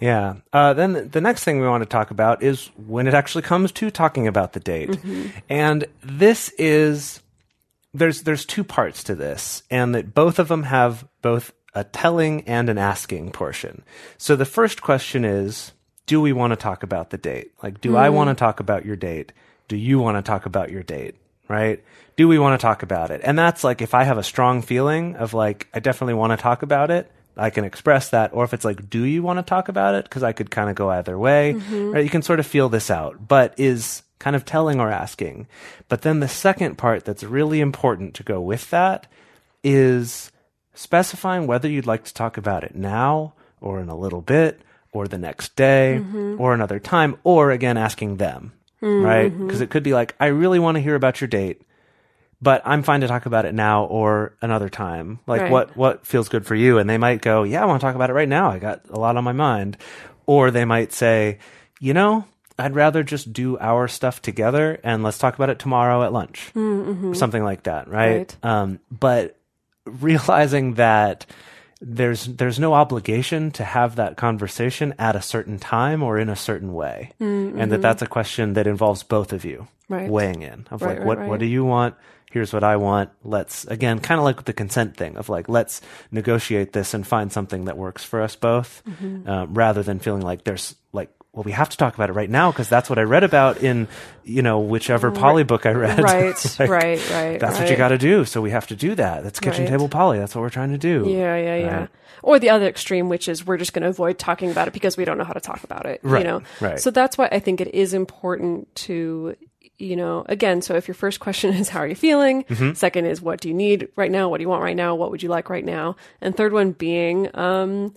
Yeah. Uh, then the next thing we want to talk about is when it actually comes to talking about the date, Mm-hmm. and this is there's there's two parts to this, and that both of them have both a telling and an asking portion. So the first question is, do we want to talk about the date? Like, do I want to talk about your date? Do you want to talk about your date? Right? Do we want to talk about it? And that's like if I have a strong feeling of like I definitely want to talk about it, I can express that. Or if it's like, do you want to talk about it? Because I could kind of go either way. Mm-hmm. Right? You can sort of feel this out, but is kind of telling or asking. But then the second part that's really important to go with that is specifying whether you'd like to talk about it now or in a little bit or the next day mm-hmm. or another time or again asking them right? Because it could be like i really want to hear about your date but i'm fine to talk about it now or another time. Like Right. what what feels good for you? And they might go yeah i want to talk about it right now. I got a lot on my mind. Or they might say you know i'd rather just do our stuff together and let's talk about it tomorrow at lunch. Or something like that right, Right. Um, but realizing that there's there's no obligation to have that conversation at a certain time or in a certain way, and that that's a question that involves both of you Mm-hmm. Right. weighing in of Right, like right, what what do you want here's what i want let's again kind of like the consent thing of like let's negotiate this and find something that works for us both Mm-hmm. um, rather than feeling like there's like well we have to talk about it right now because that's what i read about in you know whichever poly book i read Right, Like, right, right. that's what you got to do so we have to do that that's kitchen Right. table poly that's what we're trying to do Yeah, yeah, yeah. Right. Or the other extreme, which is we're just going to avoid talking about it because we don't know how to talk about it. Right, You know, right. So that's why I think it is important to, you know, again. So if your first question is how are you feeling, Mm-hmm. second is what do you need right now, what do you want right now, what would you like right now, and third one being, um,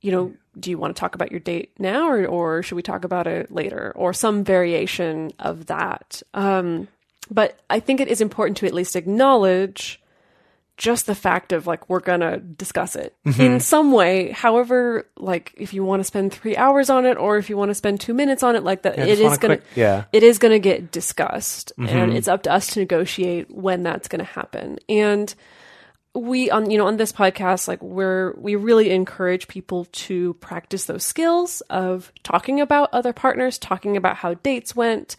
you know, do you want to talk about your date now, or or should we talk about it later, or some variation of that. Um, but I think it is important to at least acknowledge just the fact of like we're gonna discuss it Mm-hmm. in some way however like if you want to spend three hours on it or if you want to spend two minutes on it like that Yeah, it is gonna quick- yeah. Mm-hmm. it is gonna get discussed and it's up to us to negotiate when that's gonna happen and we on you know on this podcast like we're we really encourage people to practice those skills of talking about other partners talking about how dates went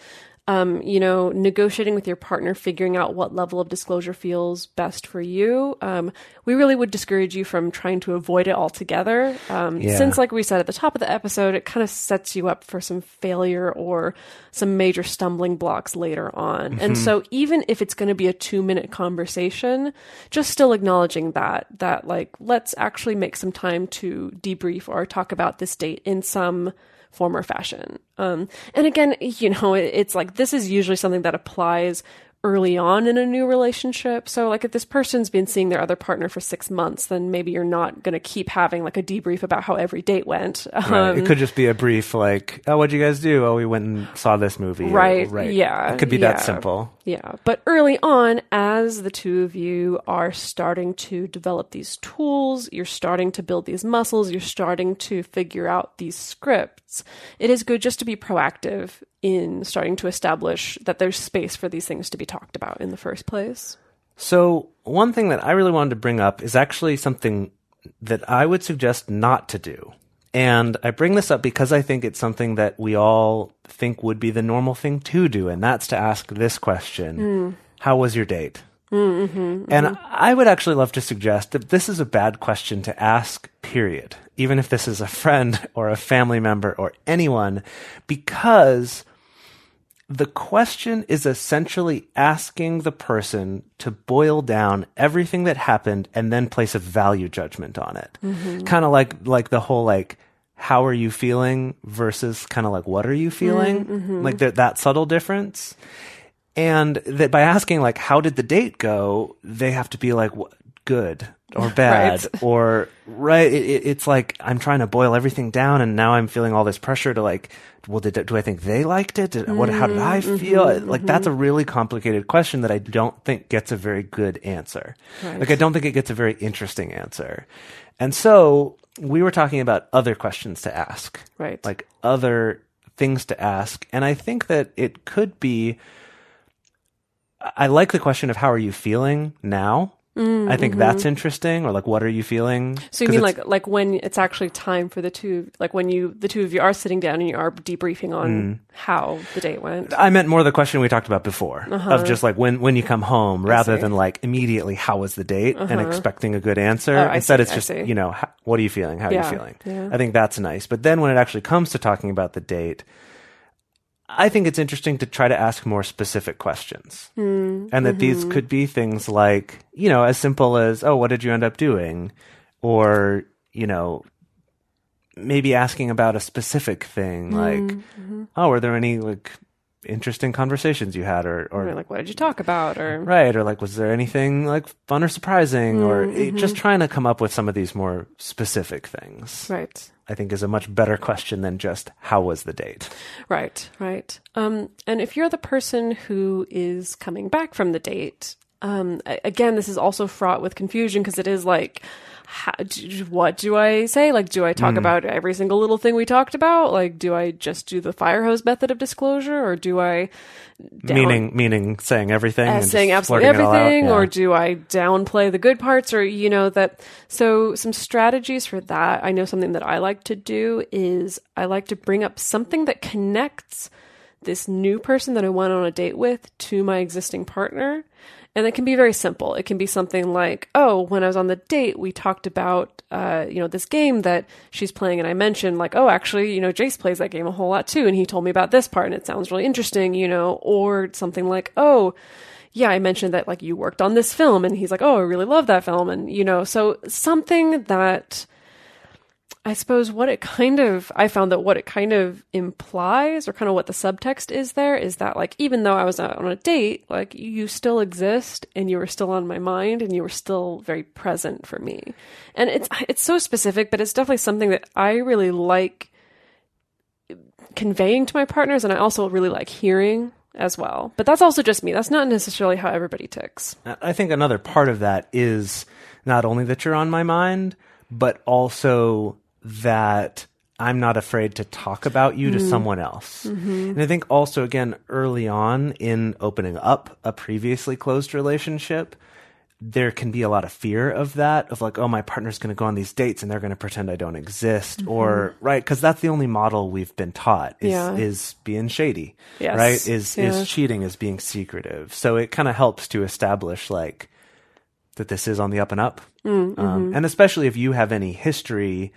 um, you know negotiating with your partner figuring out what level of disclosure feels best for you. Um, we really would discourage you from trying to avoid it altogether. Um, Yeah. since like we said at the top of the episode it kind of sets you up for some failure or some major stumbling blocks later on. And so even if it's going to be a two minute conversation just still acknowledging that that like let's actually make some time to debrief or talk about this date in some form or fashion um, and again you know it, it's like this is usually something that applies early on in a new relationship so like if this person's been seeing their other partner for six months then maybe you're not going to keep having like a debrief about how every date went Right. um, it could just be a brief like, oh, what'd you guys do? Oh, we went and saw this movie. or- Right, yeah, It could be that simple. Yeah, but early on, as the two of you are starting to develop these tools, you're starting to build these muscles, you're starting to figure out these scripts, it is good just to be proactive in starting to establish that there's space for these things to be talked about in the first place. So, one thing that I really wanted to bring up is actually something that I would suggest not to do. And I bring this up because I think it's something that we all think would be the normal thing to do, and that's to ask this question. Hmm. How was your date? Mm-hmm. And I would actually love to suggest that this is a bad question to ask, period, even if this is a friend or a family member or anyone, because the question is essentially asking the person to boil down everything that happened and then place a value judgment on it. Mm-hmm. Kind of like like the whole like how are you feeling versus kind of like what are you feeling? Mm, mm-hmm. Like that that subtle difference. And that by asking like how did the date go, they have to be like good or bad Right. or right it, it- it's like i'm trying to boil everything down and now i'm feeling all this pressure to like well did, do i think they liked it? Did, what how did i mm-hmm, feel? Mm-hmm, like that's a mm-hmm. really complicated question that i don't think gets a very good answer. Like i don't think it gets a very interesting answer. And so we were talking about other questions to ask. Right. like other things to ask. And i think that it could be I like the question of how are you feeling now? I think that's interesting. Or like, what are you feeling? Mm, mm-hmm. So you mean like like when it's actually time for the two like when you the two of you are sitting down and you are debriefing on Mm. how the date went. I meant more the question we talked about before of just like when when you come home, rather Uh-huh. Uh-huh. than like immediately how was the date and expecting a good answer. Oh, I Instead, see, it's just you know how, what are you feeling? How are you feeling? yeah. I think that's nice. But then when it actually comes to talking about the date, I think it's interesting to try to ask more specific questions. Hmm, And that these mm-hmm. could be things like, you know, as simple as, oh, what did you end up doing? Or, you know, maybe asking about a specific thing like, Mm-hmm. oh, were there any like interesting conversations you had or, or Or like what did you talk about or right or like was there anything like fun or surprising or Mm-hmm. just trying to come up with some of these more specific things right. i think is a much better question than just how was the date Right, right. Um, and if you're the person who is coming back from the date, um, again, this is also fraught with confusion because it is like, how, what do I say? Like, do I talk about every single little thing we talked about? Like, do I just do the fire hose method of disclosure, or do I down- meaning meaning saying everything uh, saying absolutely blurting it all out? everything, Yeah. or do I downplay the good parts, or you know that? So some strategies for that. I know something that I like to do is I like to bring up something that connects this new person that I went on a date with to my existing partner. And it can be very simple. It can be something like, "Oh, when I was on the date, we talked about, uh, you know, this game that she's playing, and I mentioned like, oh, actually, you know, Jase plays that game a whole lot too, and he told me about this part, and it sounds really interesting, you know." Or something like, "Oh, yeah, I mentioned that like you worked on this film, and he's like, oh, I really love that film, and you know, so something that I suppose what it kind of, I found that what it kind of implies, or kind of what the subtext is there, is that like even though I was out on a date, like you still exist, and you were still on my mind, and you were still very present for me, and it's it's so specific, but it's definitely something that I really like conveying to my partners, and I also really like hearing as well. But that's also just me. That's not necessarily how everybody ticks. I think another part of that is not only that you're on my mind, but also that I'm not afraid to talk about you to someone else. And I think also, again, early on in opening up a previously closed relationship, there can be a lot of fear of that, of like, oh, my partner's going to go on these dates and they're going to pretend I don't exist, or right, because that's the only model we've been taught is Yeah. is being shady, Yes. right? Is Yeah. is cheating, is being secretive. So it kind of helps to establish like that this is on the up and up, Mm, um, mm-hmm. and especially if you have any history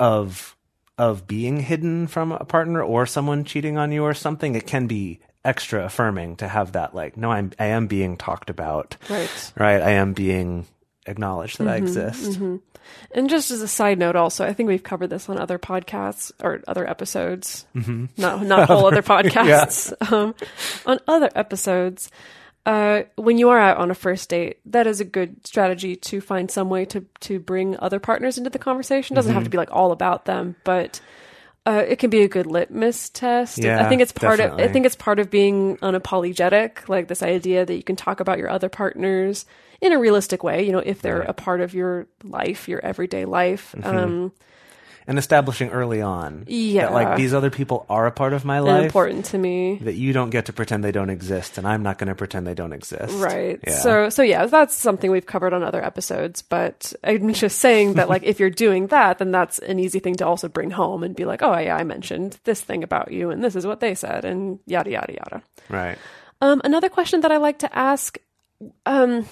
of of being hidden from a partner or someone cheating on you or something, it can be extra affirming to have that like, no, I'm I am being talked about, Right. right? I am being acknowledged that I Mm-hmm, exist. And just as a side note, also, I think we've covered this on other podcasts or other episodes. Mm-hmm. Not not whole other podcasts. Um, on other episodes, uh, when you are out on a first date, that is a good strategy to find some way to to bring other partners into the conversation. Doesn't have to be like all about them, but uh, it can be a good litmus test. Yeah, I think it's part of. I think it's part of being unapologetic, like this idea that you can talk about your other partners in a realistic way. You know, if they're a part of your life, your everyday life. Mm-hmm. Um, and establishing early on Yeah. that like these other people are a part of my and life important to me. that you don't get to pretend they don't exist and i'm not going to pretend they don't exist Right. yeah. So so yeah, that's something we've covered on other episodes, but I'm just saying that like if you're doing that, then that's an easy thing to also bring home and be like, "Oh, yeah, I mentioned this thing about you and this is what they said and yada yada yada." right Um another question that I like to ask um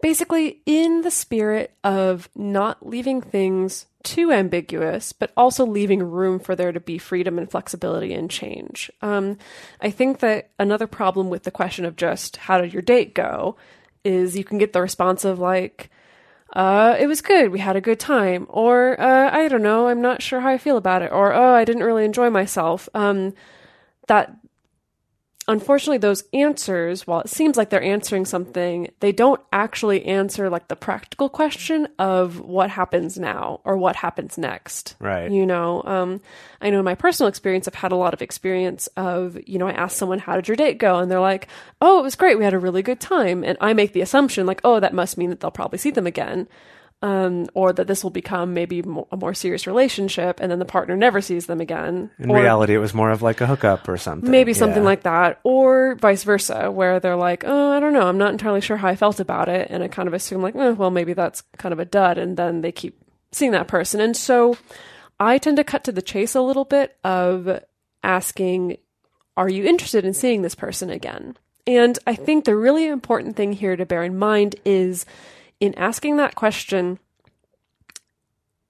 basically in the spirit of not leaving things too ambiguous, but also leaving room for there to be freedom and flexibility and change. Um, I think that another problem with the question of just how did your date go is you can get the response of like, uh, it was good. We had a good time. Or, uh, I don't know. I'm not sure how I feel about it. Or, oh, I didn't really enjoy myself. Um, that unfortunately those answers while it seems like they're answering something they don't actually answer like the practical question of what happens now or what happens next Right. you know? Um, i know in my personal experience i've had a lot of experience of you know i ask someone how did your date go? And they're like oh it was great. We had a really good time. And i make the assumption like oh that must mean that they'll probably see them again um, or that this will become maybe mo- a more serious relationship and then the partner never sees them again. In Or- reality it was more of like a hookup or something. Maybe something Yeah. like that. Or vice versa where they're like oh i don't know. I'm not entirely sure how i felt about it. And i kind of assume like eh, well maybe that's kind of a dud and then they keep seeing that person. And so i tend to cut to the chase a little bit of asking are you interested in seeing this person again? And i think the really important thing here to bear in mind is in asking that question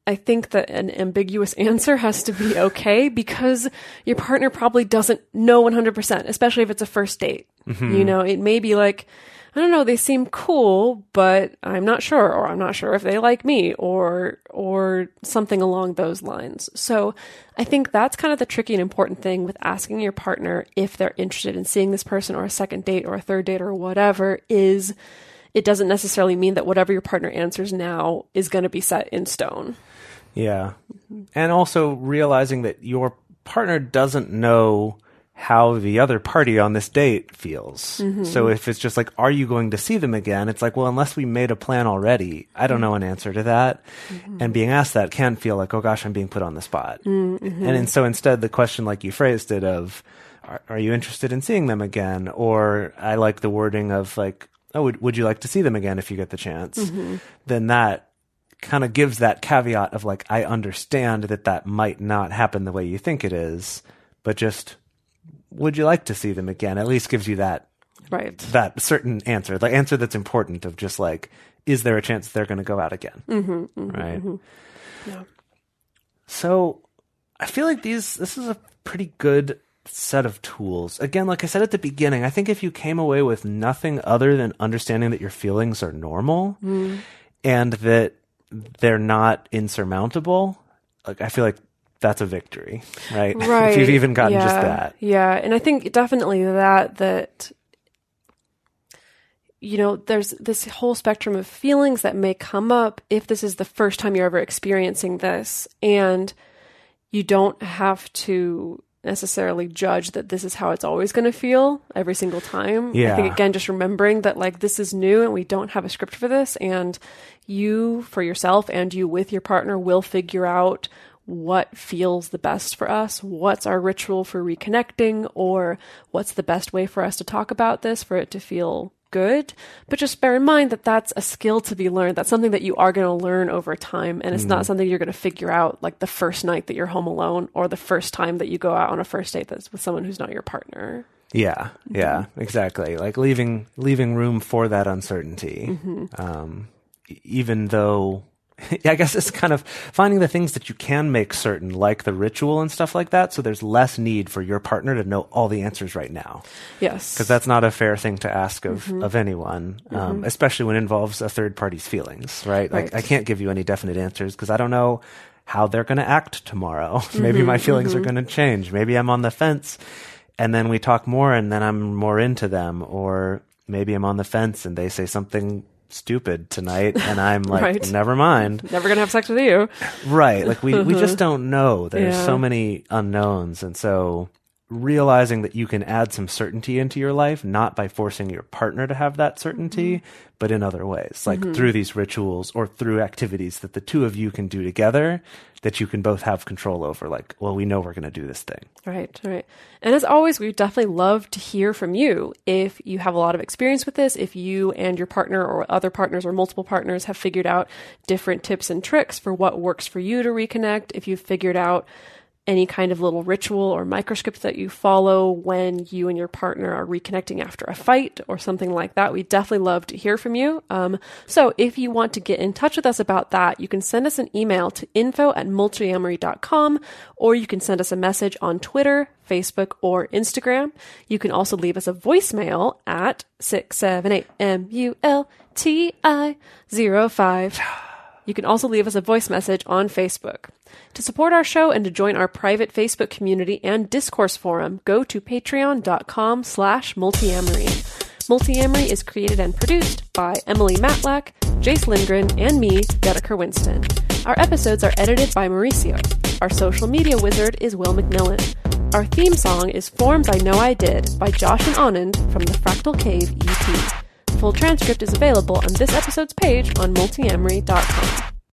I think that an ambiguous answer has to be okay because your partner probably doesn't know 100%, especially if it's a first date. Mm-hmm. You know, it may be like, I don't know, they seem cool, but I'm not sure, or I'm not sure if they like me, or, or something along those lines. So I think that's kind of the tricky and important thing with asking your partner if they're interested in seeing this person or a second date or a third date or whatever is it doesn't necessarily mean that whatever your partner answers now is going to be set in stone. Yeah. And also realizing that your partner doesn't know how the other party on this date feels. Mm-hmm. So if it's just like, are you going to see them again? It's like, well, unless we made a plan already, I don't know an answer to that. Mm-hmm. And being asked that can feel like, oh gosh, I'm being put on the spot. Mm-hmm. And, and so instead, the question, like you phrased it, of, are, are you interested in seeing them again? Or I like the wording of like, oh, would, would you like to see them again if you get the chance? Mm-hmm. Then that kind of gives that caveat of like I understand that that might not happen the way you think it is, but just would you like to see them again? At least gives you that Right. that certain answer, the answer that's important of just like is there a chance they're going to go out again? Mm-hmm, right. Yeah. So I feel like these this is a pretty good set of tools. Again, like I said at the beginning, I think if you came away with nothing other than understanding that your feelings are normal mm-hmm. and that they're not insurmountable, like I feel like that's a victory, right? Right. if you've even gotten yeah. just that. Yeah. And I think definitely that, that, you know, there's this whole spectrum of feelings that may come up if this is the first time you're ever experiencing this. And you don't have to necessarily judge that this is how it's always going to feel every single time. I think again, just remembering that like this is new and we don't have a script for this, and you for yourself and you with your partner will figure out what feels the best for us, what's our ritual for reconnecting, or what's the best way for us to talk about this for it to feel good. But just bear in mind that that's a skill to be learned. That's something that you are going to learn over time. And it's not mm. something you're going to figure out like the first night that you're home alone or the first time that you go out on a first date that's with someone who's not your partner. Yeah, yeah, mm-hmm. exactly. Like leaving leaving room for that uncertainty, mm-hmm. um, e- even though I guess it's kind of finding the things that you can make certain, like the ritual and stuff like that. So there's less need for your partner to know all the answers right now, Yes. because that's not a fair thing to ask of mm-hmm. of anyone, um, mm-hmm. especially when it involves a third party's feelings, right? Like Right. I can't give you any definite answers because I don't know how they're going to act tomorrow. Maybe my mm-hmm, feelings are going to change. Maybe I'm on the fence and then we talk more and then I'm more into them or maybe I'm on the fence and they say something stupid tonight, and I'm like, Right. never mind. Never gonna have sex with you. Right. Like we, we just uh-huh. don't know. There's Yeah. so many unknowns. And so realizing that you can add some certainty into your life, not by forcing your partner to have that certainty, mm-hmm. but in other ways, like mm-hmm. through these rituals or through activities that the two of you can do together that you can both have control over. Like, well, we know we're going to do this thing. Right, right. And as always, we definitely love to hear from you. If you have a lot of experience with this, if you and your partner or other partners or multiple partners have figured out different tips and tricks for what works for you to reconnect, if you've figured out any kind of little ritual or microscript that you follow when you and your partner are reconnecting after a fight or something like that. We definitely love to hear from you. Um, so if you want to get in touch with us about that, you can send us an email to info at multiamory.com or you can send us a message on Twitter, Facebook, or Instagram. You can also leave us a voicemail at 678 MULTI 05. You can also leave us a voice message on Facebook. To support our show and to join our private Facebook community and discourse forum, go to patreon.com slash multiamory. Multiamory is created and produced by Emily Matlack, Jase Lindgren, and me, Dedeker Winston. Our episodes are edited by Mauricio. Our social media wizard is Will McMillan. Our theme song is Forms I Know I Did by Josh and Anand from the Fractal Cave. The full transcript is available on this episode's page on multiamory.com.